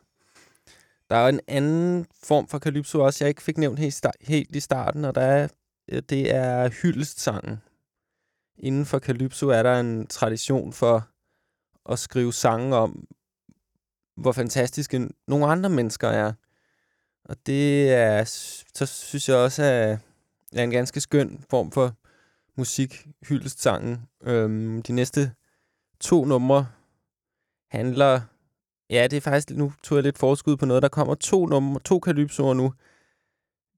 Der er en anden form for kalypso også, jeg ikke fik nævnt helt, helt i starten, og der er, øh, det er hyldestsangen. Inden for kalypso er der en tradition for at skrive sange om, hvor fantastiske nogle andre mennesker er. Og det er, så synes jeg også, er, er en ganske skøn form for musik, hyldestsangen. Øhm, de næste to numre handler Ja, det er faktisk, nu tog jeg lidt forskud på noget. Der kommer to, nummer, to kalypsoer nu.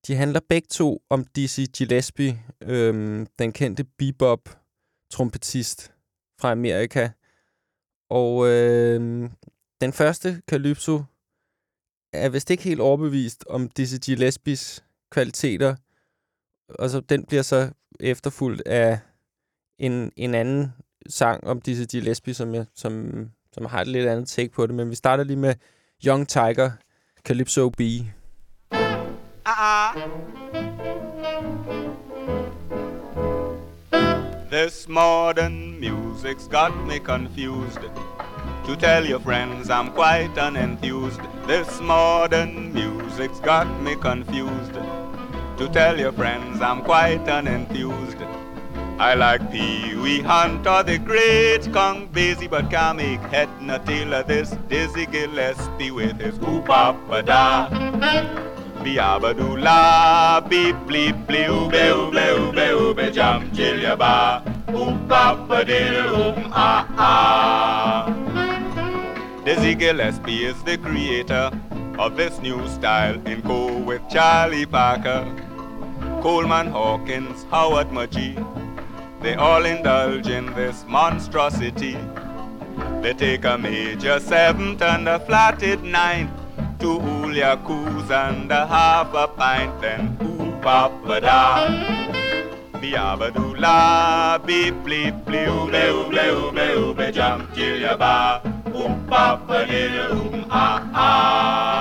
De handler begge to om Dizzy Gillespie, øhm, den kendte bebop-trompetist fra Amerika. Og øhm, den første kalypso er vist ikke helt overbevist om Dizzy Gillespies kvaliteter. Og så den bliver så efterfulgt af en, en anden sang om Dizzy Gillespie, som, jeg, som, som har et lidt andet take på det. Men vi starter lige med Young Tiger, Calypso B. Uh-uh. This modern music's got me confused. To tell your friends I'm quite unenthused. This modern music's got me confused. To tell your friends I'm quite unenthused. I like Pee Wee Hunt or the great Kong Basie, but can't make head nor tail of this Dizzy Gillespie with his up a da. Biabadoo la, beep bleep bleep, oobe oobe oobe oobe jump chill ya ba, oop a diddle oop ah ah. Dizzy Gillespie is the creator of this new style in co with Charlie Parker, Coleman Hawkins, Howard Mudgee. They all indulge in this monstrosity. They take a major seventh and a flatted ninth, two Uliakus and a half a pint, then ooh papa da. Biabadoo la, beep bleep bleep, oobe oobe oobe oobe jump till ya ba, ooh papa diddle oom ah ah.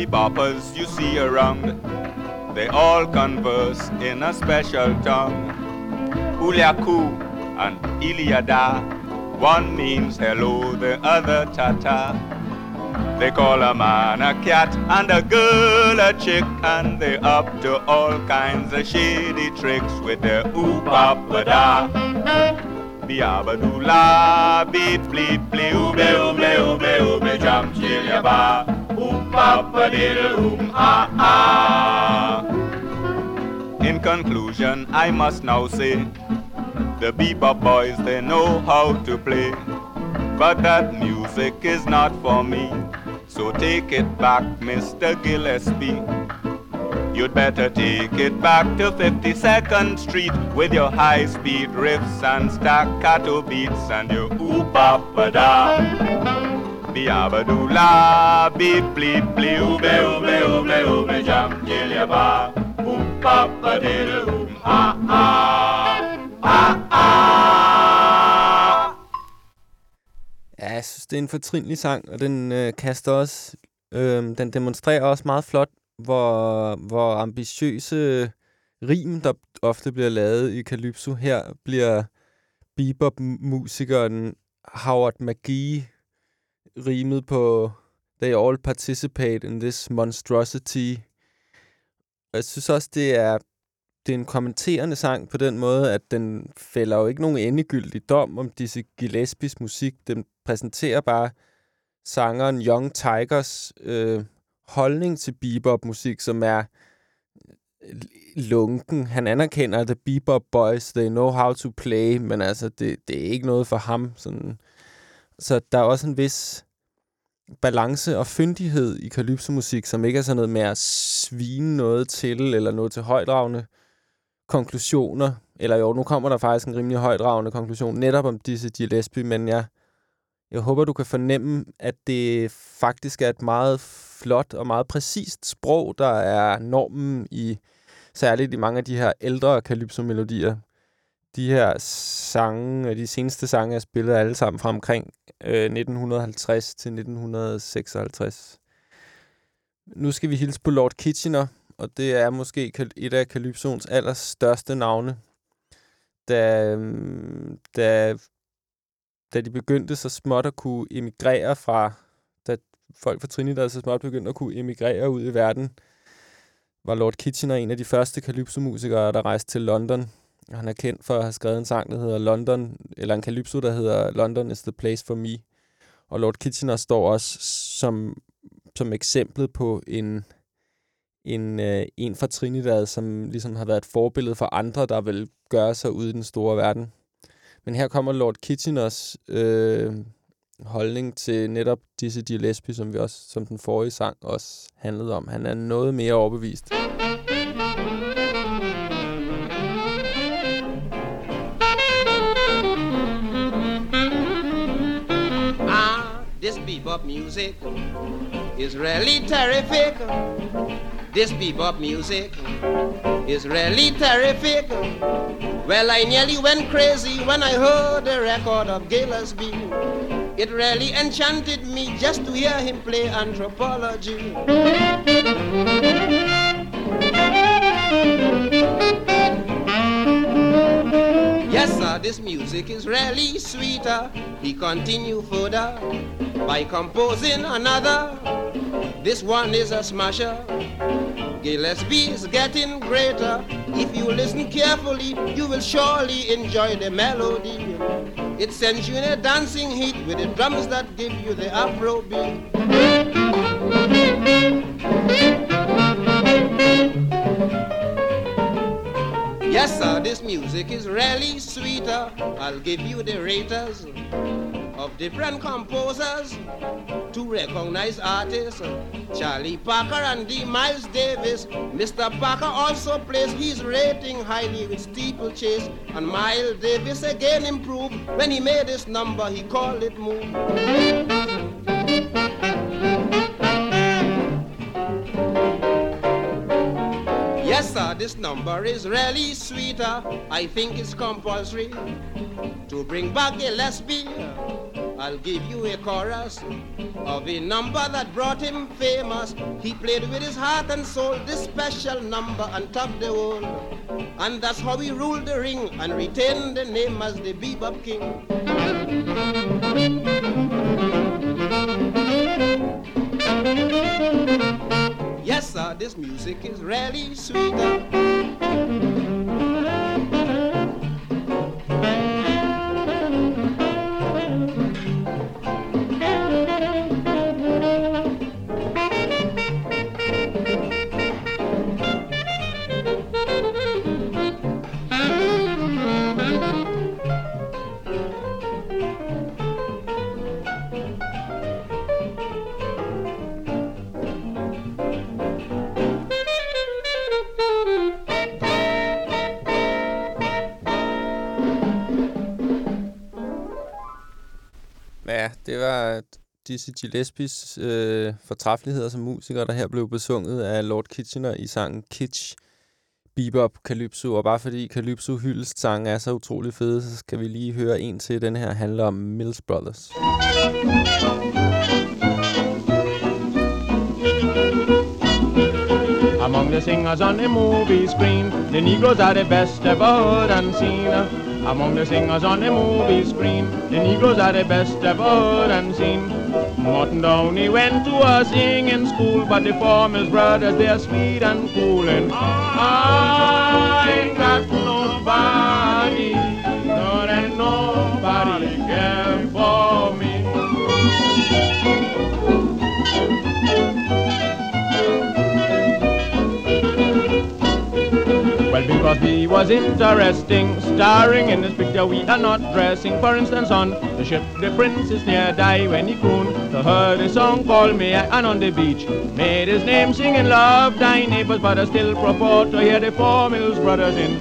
The beboppers you see around, they all converse in a special tongue. Uliaku and Iliada, one means hello, the other tata. They call a man a cat and a girl a chick, and they up to all kinds of shady tricks with their oop da. Biabadoo la, beep bleep bleep, oobe oobe oobe oobe jump chill ya ba, oop papa diddle oom ah ah. In conclusion, I must now say, the bebop boys they know how to play, but that music is not for me. So take it back, Mr. Gillespie. You'd better take it back to 52nd Street with your high-speed riffs and staccato beats and your oop da Biabadoo la, beep bleep bleep, oobe oobe oobe oobe jam till ya ba, oop papa diddle oom ah ah, ah ah. Ja, jeg synes, det er en fortrinlig sang, og den øh, kaster også... Øh, den demonstrerer også meget flot, hvor, hvor ambitiøse rim, der ofte bliver lavet i Calypso, her bliver bebop-musikeren Howard McGee rimet på They all participate in this monstrosity. Jeg synes også, det er, det er en kommenterende sang på den måde, at den fælder jo ikke nogen endegyldig dom om disse Gillespies musik. Den præsenterer bare sangeren Young Tigers øh, holdning til bebop-musik, som er øh, lunken. Han anerkender, at the bebop boys, they know how to play, men altså, det, det er ikke noget for ham. Sådan. Så der er også en vis balance og fyndighed i kalypsomusik, som ikke er sådan noget med at svine noget til, eller noget til højdragende konklusioner. Eller jo, nu kommer der faktisk en rimelig højdragende konklusion netop om disse Gillespie, men jeg, jeg håber, du kan fornemme, at det faktisk er et meget flot og meget præcist sprog, der er normen i særligt i mange af de her ældre calypso-melodier. De her sange, de seneste sange, jeg spillet alle sammen fra omkring øh, 1950 til 1956. Nu skal vi hilse på Lord Kitchener, og det er måske et af Kalypsons allerstørste navne. Da, mm, da, da de begyndte så småt at kunne emigrere fra, da folk fra Trinidad så småt begyndte at kunne emigrere ud i verden, var Lord Kitchener en af de første Calypso-musikere, der rejste til London. Han er kendt for at have skrevet en sang, der hedder London, eller en Calypso, der hedder London is the place for me. Og Lord Kitchener står også som, som eksemplet på en, en, øh, en fra Trinidad, som ligesom har været et forbillede for andre, der vil gøre sig ude i den store verden. Men her kommer Lord Kitcheners øh, holdning til netop disse Gillespie, som vi også, som den forrige sang også handlede om. Han er noget mere overbevist. Ah, this bebop music is really terrific. This bebop music is really terrific. Well, I nearly went crazy when I heard the record of Gillespie. It really enchanted me just to hear him play anthropology. Yes, sir, this music is really sweeter. He continued further by composing another. This one is a smasher. Gillespie is getting greater. If you listen carefully, you will surely enjoy the melody. It sends you in a dancing heat with the drums that give you the Afro beat. Yes, sir, this music is really sweeter. I'll give you the raters of different composers to recognize artists. Charlie Parker and D. Miles Davis. Mr. Parker also placed his rating highly with Steeplechase. And Miles Davis again improved when he made this number, he called it Move. This number is really sweeter. I think it's compulsory to bring back Gillespie. I'll give you a chorus of a number that brought him famous. He played with his heart and soul this special number and topped the world. And that's how he ruled the ring and retained the name as the Bebop King. Yes, sir, this music is really sweeter. Dizzy Gillespies øh, fortræffeligheder som musiker, der her blev besunget af Lord Kitchener i sangen Kitsch, Bebop, Calypso. Og bare fordi Calypso hyldest sang er så utrolig fede, så skal vi lige høre en til. Den her handler om Mills Brothers. Among the singers on the movie screen, the Negroes are the best ever heard and seen. Among the singers on the movie screen, the Negroes are the best ever heard and seen. Morton Downey went to a singing school, but the Farmers Brothers, they're sweet and cool. And I ain't got nobody, He was interesting, starring in this picture we are not dressing. For instance, on the ship, the prince is near die when he crooned to her the song called Me and on the beach. Made his name sing singing Love Thy Neighbors, but I still prefer to hear the Four Mills Brothers in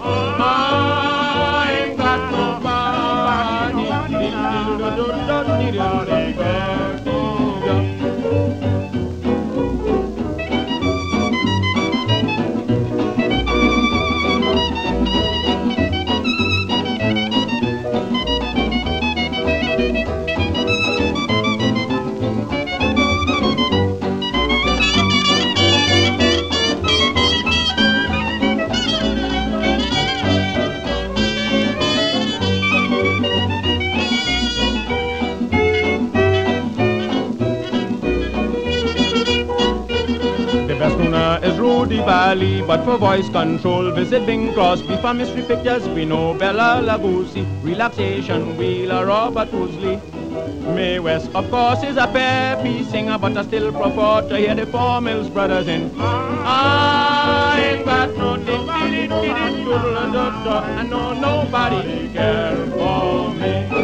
Valley, but for voice control, visit Bing Crosby. For mystery pictures, we know Bella Lugosi. Relaxation, Wheeler, Robert Woodley. Mae West, of course, is a peppy singer, but I still prefer to hear the Four Mills Brothers in. I ain't got no nobody, I know nobody care for me.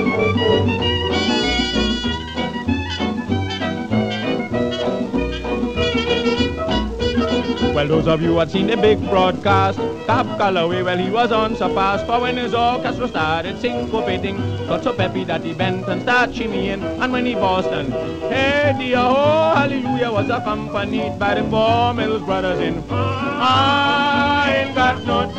Well, those of you had seen the big broadcast, Cap Calloway, well, he was unsurpassed. For when his orchestra started syncopating, got so peppy that he bent and started shimmying. And when he Boston, hey, dear, oh, hallelujah, was accompanied by the four Mills brothers in. I ain't got no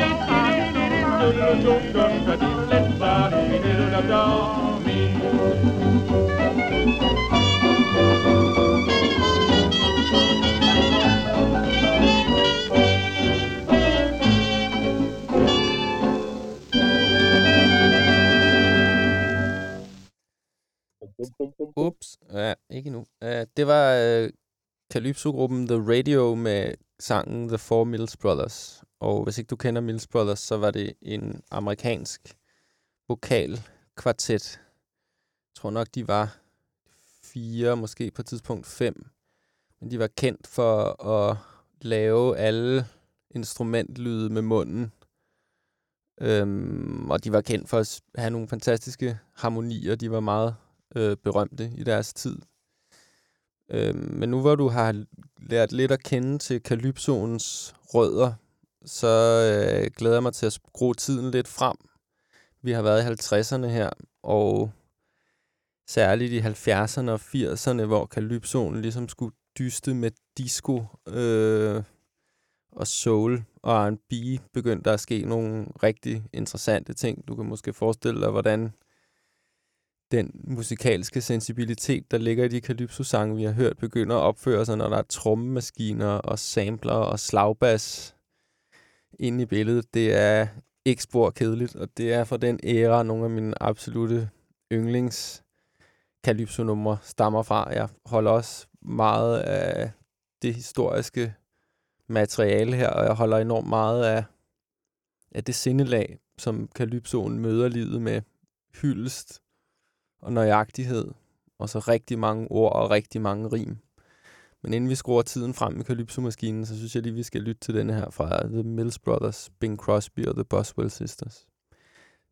Ups. Ja, ikke nu. Uh, det var uh, Calypso-gruppen The Radio med sangen The Four Mills Brothers. Og hvis ikke du kender Mills Brothers, så var det en amerikansk vokalkvartet. Jeg tror nok, de var fire, måske på et tidspunkt fem. Men de var kendt for at lave alle instrumentlyde med munden. Øhm, og de var kendt for at have nogle fantastiske harmonier. De var meget øh, berømte i deres tid. Øh, men nu hvor du har lært lidt at kende til Kalypsoens rødder, så øh, glæder jeg mig til at skrue tiden lidt frem. Vi har været i 50'erne her, og særligt i 70'erne og 80'erne, hvor Kalypsoen ligesom skulle dyste med disco øh, og soul og R&B, begyndte der at ske nogle rigtig interessante ting. Du kan måske forestille dig, hvordan den musikalske sensibilitet, der ligger i de Calypso-sange, vi har hørt, begynder at opføre sig, når der er trommemaskiner og sampler og slagbas inde i billedet. Det er ikke spor kedeligt, og det er fra den æra, nogle af mine absolute yndlings Calypso-numre stammer fra. Jeg holder også meget af det historiske materiale her, og jeg holder enormt meget af, af det sindelag, som Calypsoen møder livet med hyldest og nøjagtighed, og så rigtig mange ord og rigtig mange rim. Men inden vi skruer tiden frem i Calypso-maskinen, så synes jeg lige, vi skal lytte til denne her fra The Mills Brothers, Bing Crosby og The Boswell Sisters.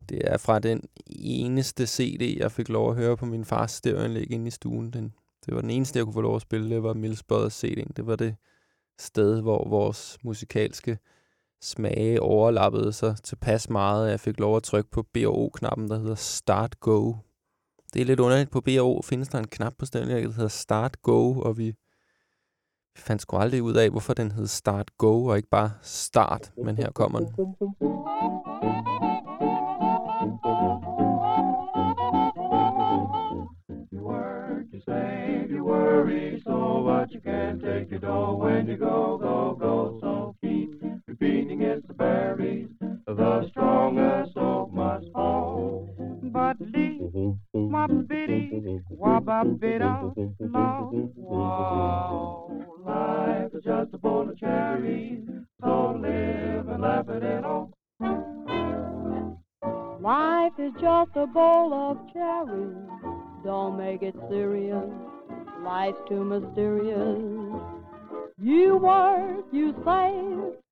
Det er fra den eneste CD, jeg fik lov at høre på min fars stereoanlæg inde i stuen. Den, det var den eneste, jeg kunne få lov at spille, det var Mills Brothers CD'en. Det var det sted, hvor vores musikalske smage overlappede sig tilpas meget, at jeg fik lov at trykke på B&O-knappen, der hedder Start Go. Det er lidt underligt. På B&O findes der en knap på stereoanlægget, der hedder Start Go, og vi fandt sgu aldrig ud af, hvorfor den hed Start Go, og ikke bare Start, men her kommer den. You you worry so much you can't take it all when you go, go, go. So keep repeating it's the berries, the strongest oak must fall. But lee, my bitty, wabba bitta, long, Wow, life is just a bowl of cherries, so live and laugh at it all. Life is just a bowl of cherries. Don't make it serious. Life's too mysterious. You work, you save,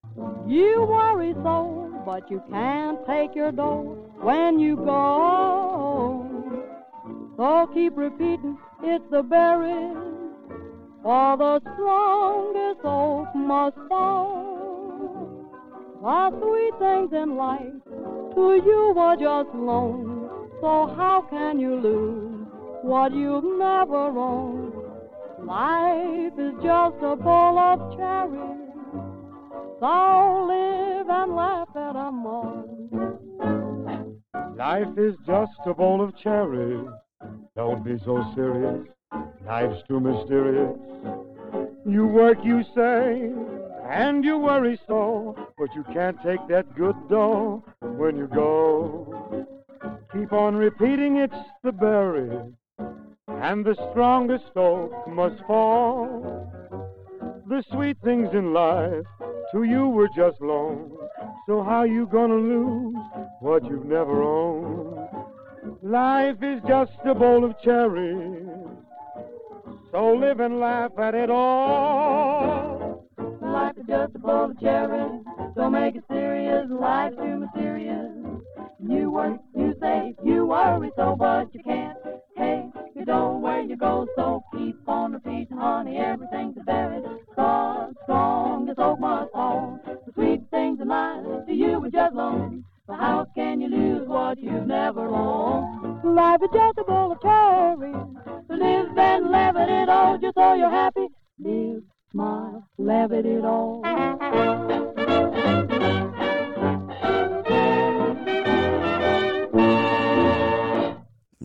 you worry so, but you can't take your dough when you go. So keep repeating, it's the berries, for the strongest oak must fall. The sweet things in life to you are just loan. So how can you lose what you've never owned? Life is just a bowl of cherries. So live and laugh at 'em all. Life is just a bowl of cherries. Don't be so serious. Life's too mysterious. You work, you save, and you worry so, but you can't take that good dough when you go. Keep on repeating it's the berry, and the strongest oak must fall. The sweet things in life to you were just loan. So how you gonna lose what you've never owned? Life is just a bowl of cherries. So live and laugh at it all. Life is just a bowl of cherries. Don't make it serious. Life's too mysterious. You work, you save, you worry so, but you can't. You don't where you go, so keep on repeating, honey. Everything's a very strong, strong. This oak must fall. The sweet things in life to you are just loan. But how can you lose what you've never owned? Life is just a bowl of cherries. Live and laugh at it all, just so you're happy. Live, smile, laugh at it all.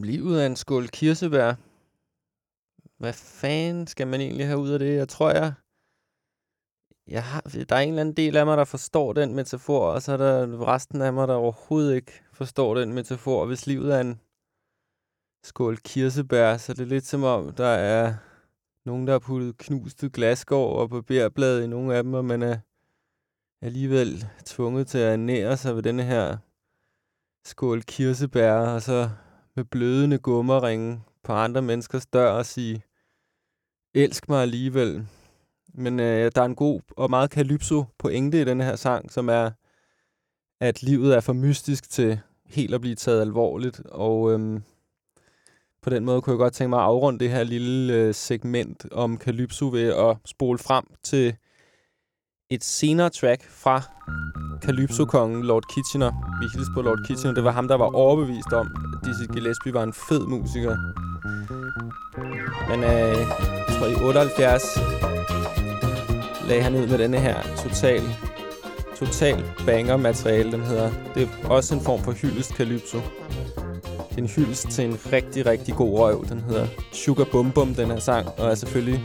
Livet af en skål kirsebær. Hvad fanden skal man egentlig have ud af det? Jeg tror, jeg... jeg har, der er en eller anden del af mig, der forstår den metafor, og så er der resten af mig, der overhovedet ikke forstår den metafor. Hvis livet er en skål kirsebær, så er det lidt som om, der er nogen, der har puttet knuste glasgård og papirblad i nogle af dem, og man er alligevel tvunget til at ernære sig ved denne her skål kirsebær, og så med blødende gummeringe på andre menneskers dør og sige, elsk mig alligevel. Men øh, der er en god og meget kalypso pointe i den her sang, som er, at livet er for mystisk til helt at blive taget alvorligt. Og øhm, på den måde kunne jeg godt tænke mig at afrunde det her lille øh, segment om kalypso ved at spole frem til et senere track fra Calypso-kongen Lord Kitchener. Vi hilste på Lord Kitchener. Det var ham, der var overbevist om, Dizzy Gillespie var en fed musiker. Men øh, jeg tror i 78 lagde han ud med denne her total, total banger-materiale, den hedder. Det er også en form for hyldest Calypso. Det er en hyldest til en rigtig, rigtig god røv. Den hedder Sugar Bum Bum, den her sang, og er selvfølgelig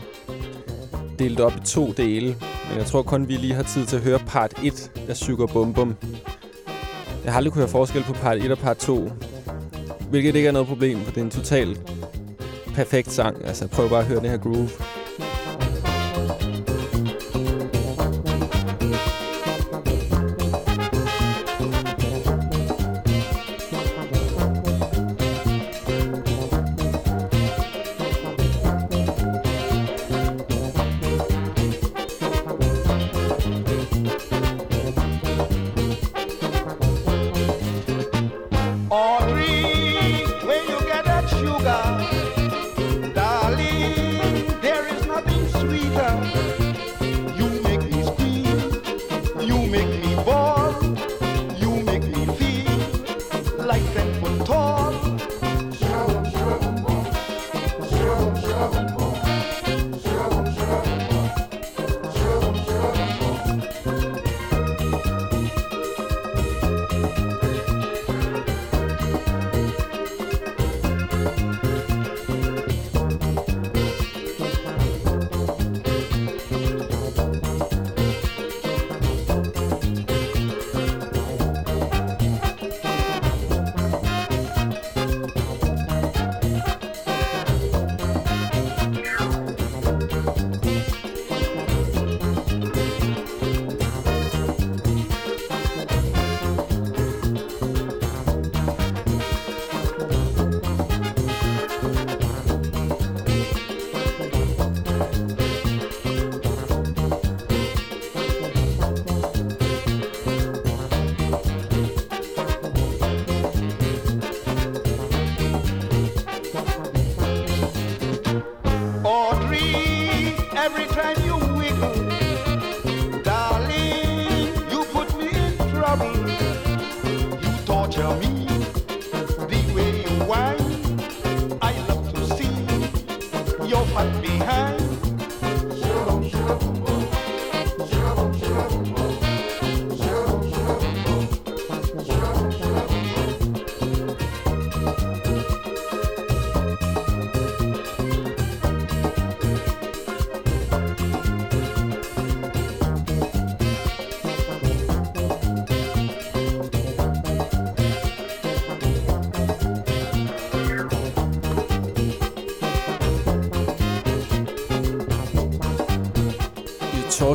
delt op i to dele. Men jeg tror kun, vi lige har tid til at høre part 1 af Sugar Bum Bum. Jeg har aldrig kunne høre forskel på part 1 og part 2. Hvilket ikke er noget problem, for det er en totalt perfekt sang. Altså, prøv bare at høre den her groove.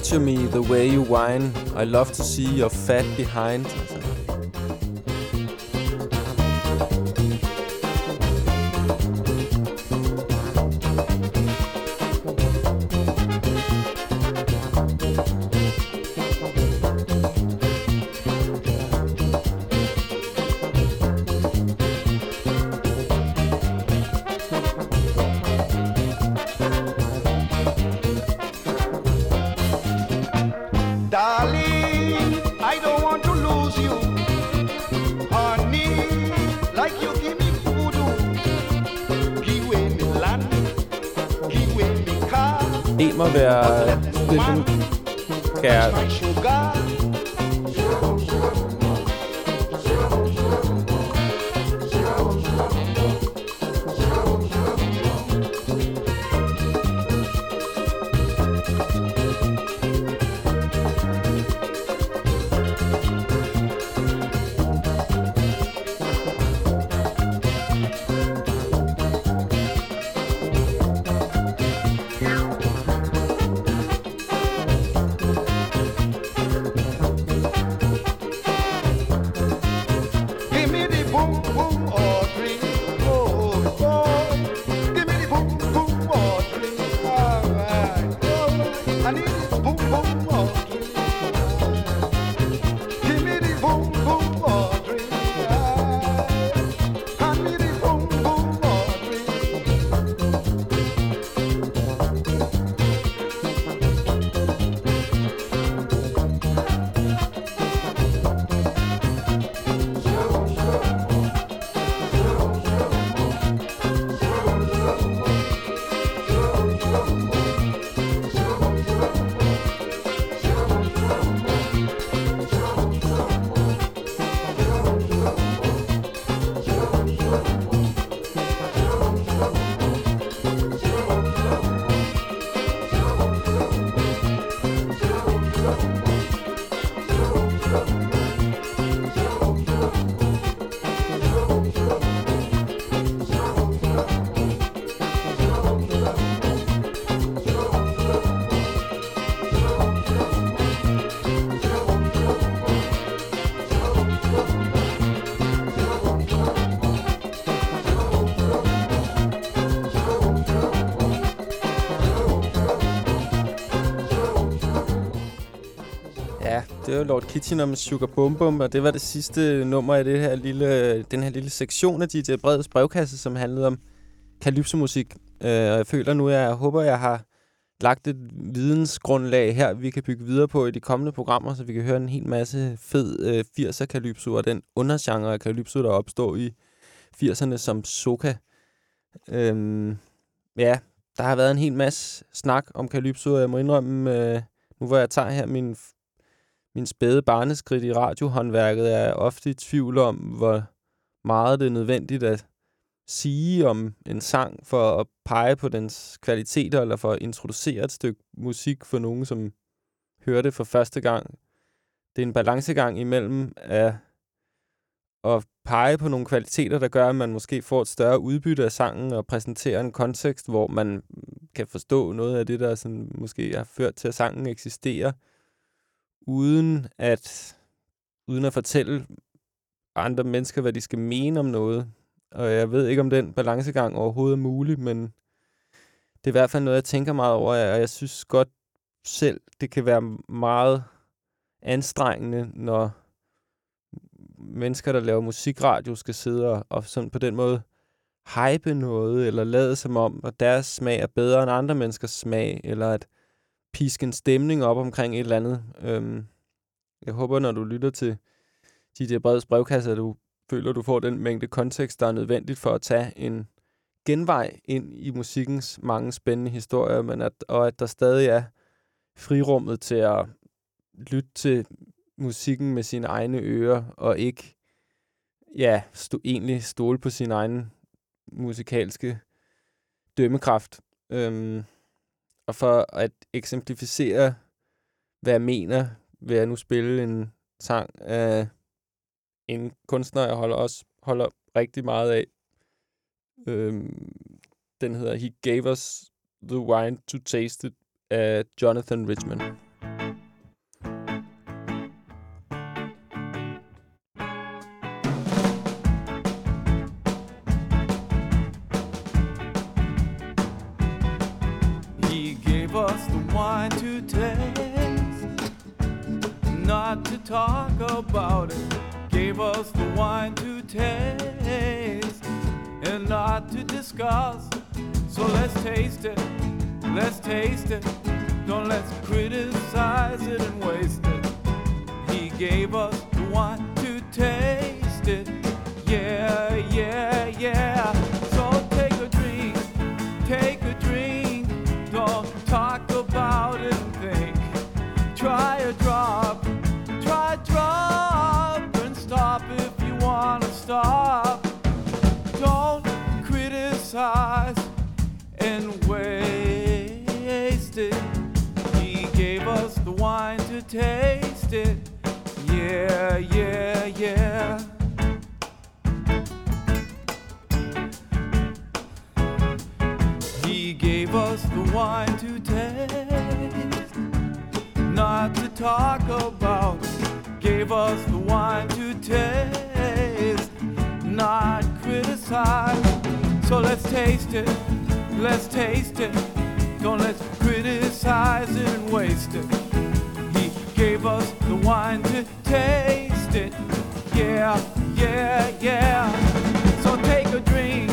Torture me the way you whine. I love to see your fat behind. Altså. Det må være... Det, den skal jeg Lord Kitchener med Sugar Bum Bum, og det var det sidste nummer i det her lille, den her lille sektion af DJ Breds brevkasse, som handlede om kalypsomusik. Øh, og jeg føler nu, jeg håber, jeg har lagt et vidensgrundlag her, vi kan bygge videre på i de kommende programmer, så vi kan høre en hel masse fed øh, 80'er kalypso, og den undergenre af kalypso, der opstår i 80'erne som soka. Øhm, ja, der har været en hel masse snak om kalypso, og jeg må indrømme, øh, nu hvor jeg tager her min min spæde barneskridt i radiohåndværket er jeg ofte i tvivl om, hvor meget det er nødvendigt at sige om en sang for at pege på dens kvaliteter, eller for at introducere et stykke musik for nogen, som hører det for første gang. Det er en balancegang imellem at, at pege på nogle kvaliteter, der gør, at man måske får et større udbytte af sangen og præsentere en kontekst, hvor man kan forstå noget af det, der sådan, måske har ført til, at sangen eksisterer, uden at, uden at fortælle andre mennesker, hvad de skal mene om noget. Og jeg ved ikke, om den balancegang overhovedet er mulig, men det er i hvert fald noget, jeg tænker meget over, og jeg synes godt selv, det kan være meget anstrengende, når mennesker, der laver musikradio, skal sidde og, og sådan på den måde hype noget, eller lade som om, at deres smag er bedre end andre menneskers smag, eller at piske en stemning op omkring et eller andet. Øhm, jeg håber, når du lytter til DJ Breds brevkasse, at du føler, at du får den mængde kontekst, der er nødvendigt for at tage en genvej ind i musikkens mange spændende historier, men at, og at der stadig er frirummet til at lytte til musikken med sine egne ører, og ikke ja, stå, egentlig stole på sin egen musikalske dømmekraft. Øhm, og for at eksemplificere, hvad jeg mener, vil jeg nu spille en sang af en kunstner, jeg holder også holder rigtig meget af. Øhm, den hedder He Gave Us the Wine to Taste It af Jonathan Richman. To discuss. So let's taste it, let's taste it. Don't let's criticize it and waste it. He gave us the wine to taste to taste it. Yeah, yeah, yeah. He gave us the wine to taste, not to talk about. Gave us the wine to taste, not criticize. So let's taste it, let's taste it. Don't let's criticize it and waste it. Wine to taste it. Yeah, yeah, yeah. So take a drink,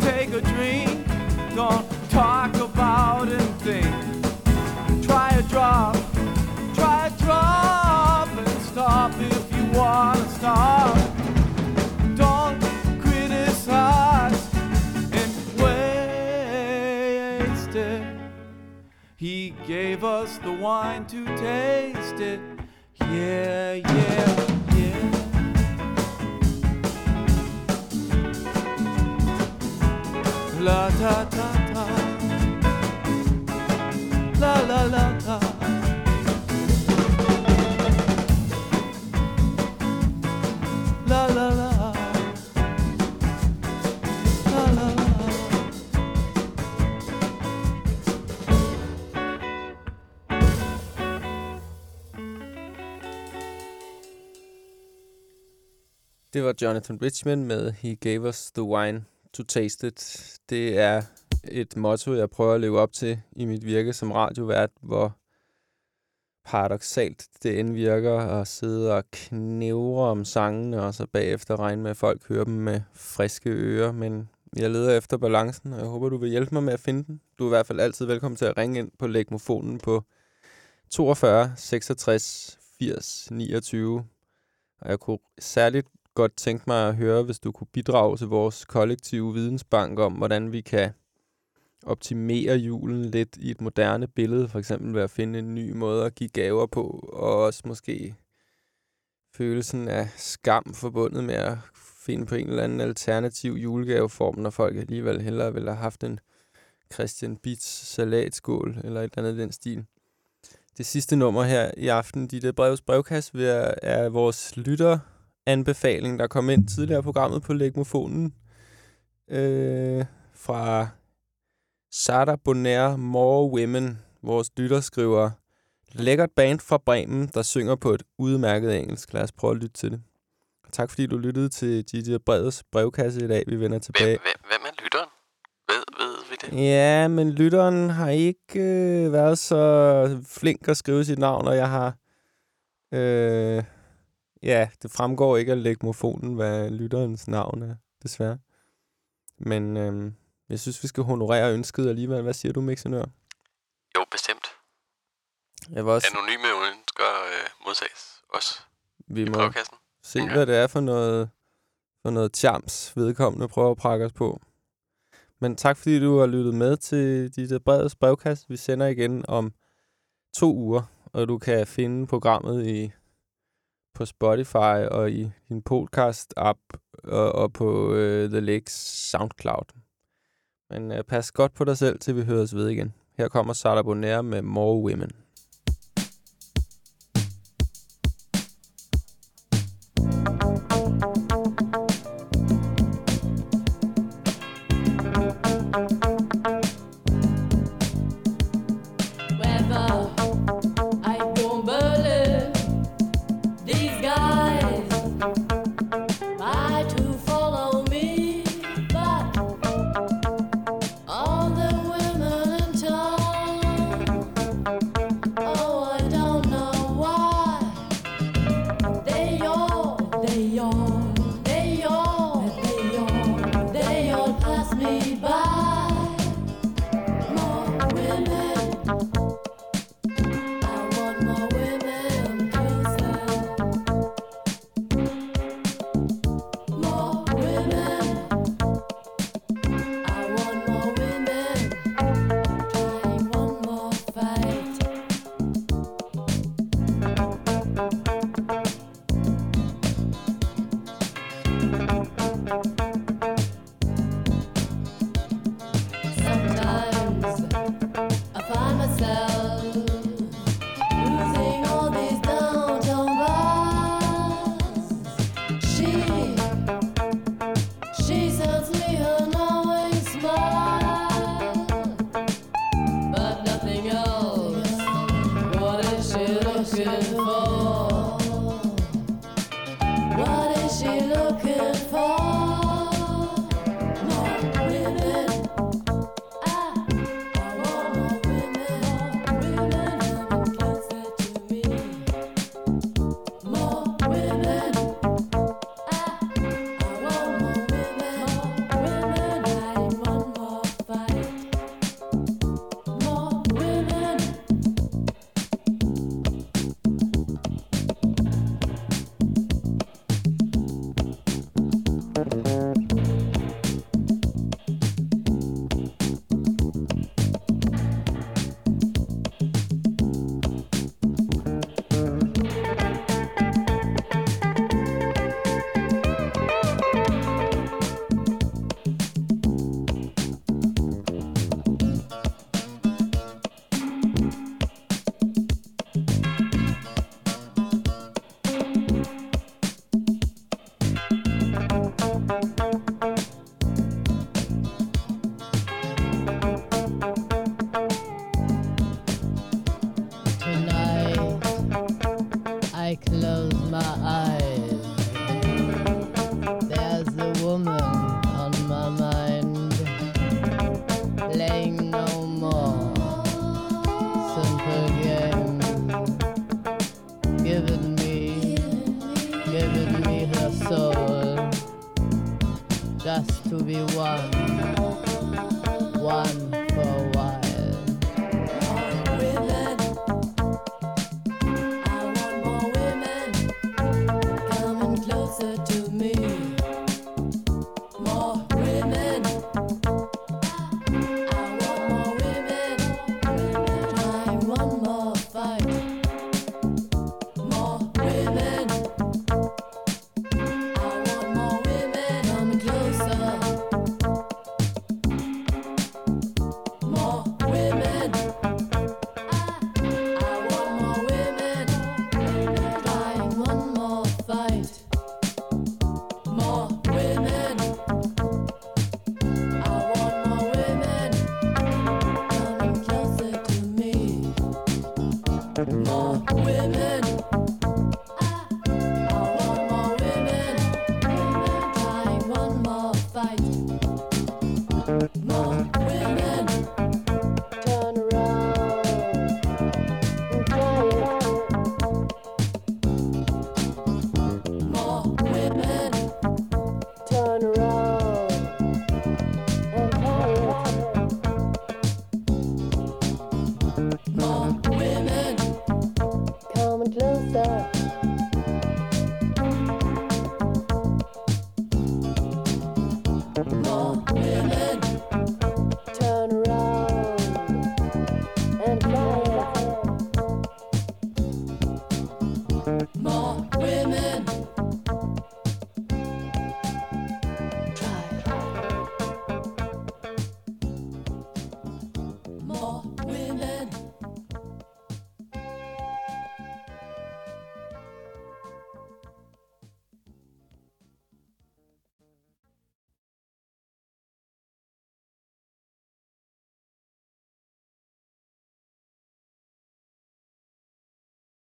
take a drink. Don't talk about and think. Try a drop, try a drop and stop if you wanna stop. Don't criticize and waste it. He gave us the wine to taste Det var Jonathan Richman med He Gave Us The Wine To Taste It. Det er et motto, jeg prøver at leve op til i mit virke som radiovært, hvor paradoxalt det end virker at sidde og knævre om sangene, og så bagefter regne med, at folk hører dem med friske ører. Men jeg leder efter balancen, og jeg håber, du vil hjælpe mig med at finde den. Du er i hvert fald altid velkommen til at ringe ind på lægmofonen på 42 66 80 29. Og jeg kunne særligt godt tænke mig at høre, hvis du kunne bidrage til vores kollektive vidensbank om, hvordan vi kan optimere julen lidt i et moderne billede, for eksempel ved at finde en ny måde at give gaver på, og også måske følelsen af skam forbundet med at finde på en eller anden alternativ julegaveform, når folk alligevel hellere ville have haft en Christian Bits salatskål, eller et eller andet i den stil. Det sidste nummer her i aften, dit brevs brevkasse, er, vores lytter lytteranbefaling, der kom ind tidligere i programmet på Legmofonen, øh, fra Sara Bonner More Women, vores lytter skriver, lækkert band fra Bremen, der synger på et udmærket engelsk. Lad os prøve at lytte til det. Tak fordi du lyttede til Gigi Breds brevkasse i dag. Vi vender tilbage. Hvem, hvem er lytteren? Ved, ved vi det? Ja, men lytteren har ikke øh, været så flink at skrive sit navn, og jeg har... Øh, ja, det fremgår ikke af legmofonen, hvad lytterens navn er, desværre. Men øh, jeg synes, vi skal honorere ønsket alligevel. Hvad siger du, Mixenør? Jo, bestemt. Jeg vil også... Anonyme ønsker øh, modtages også Vi i må brevkassen. se, hvad det er for noget, for noget chams vedkommende prøver at prakke os på. Men tak fordi du har lyttet med til dit brevets brevkast. Vi sender igen om to uger, og du kan finde programmet i på Spotify og i din podcast-app og, og på øh, The Lakes SoundCloud. Men øh, pas godt på dig selv, til vi høres ved igen. Her kommer Sara Bonner med More Women.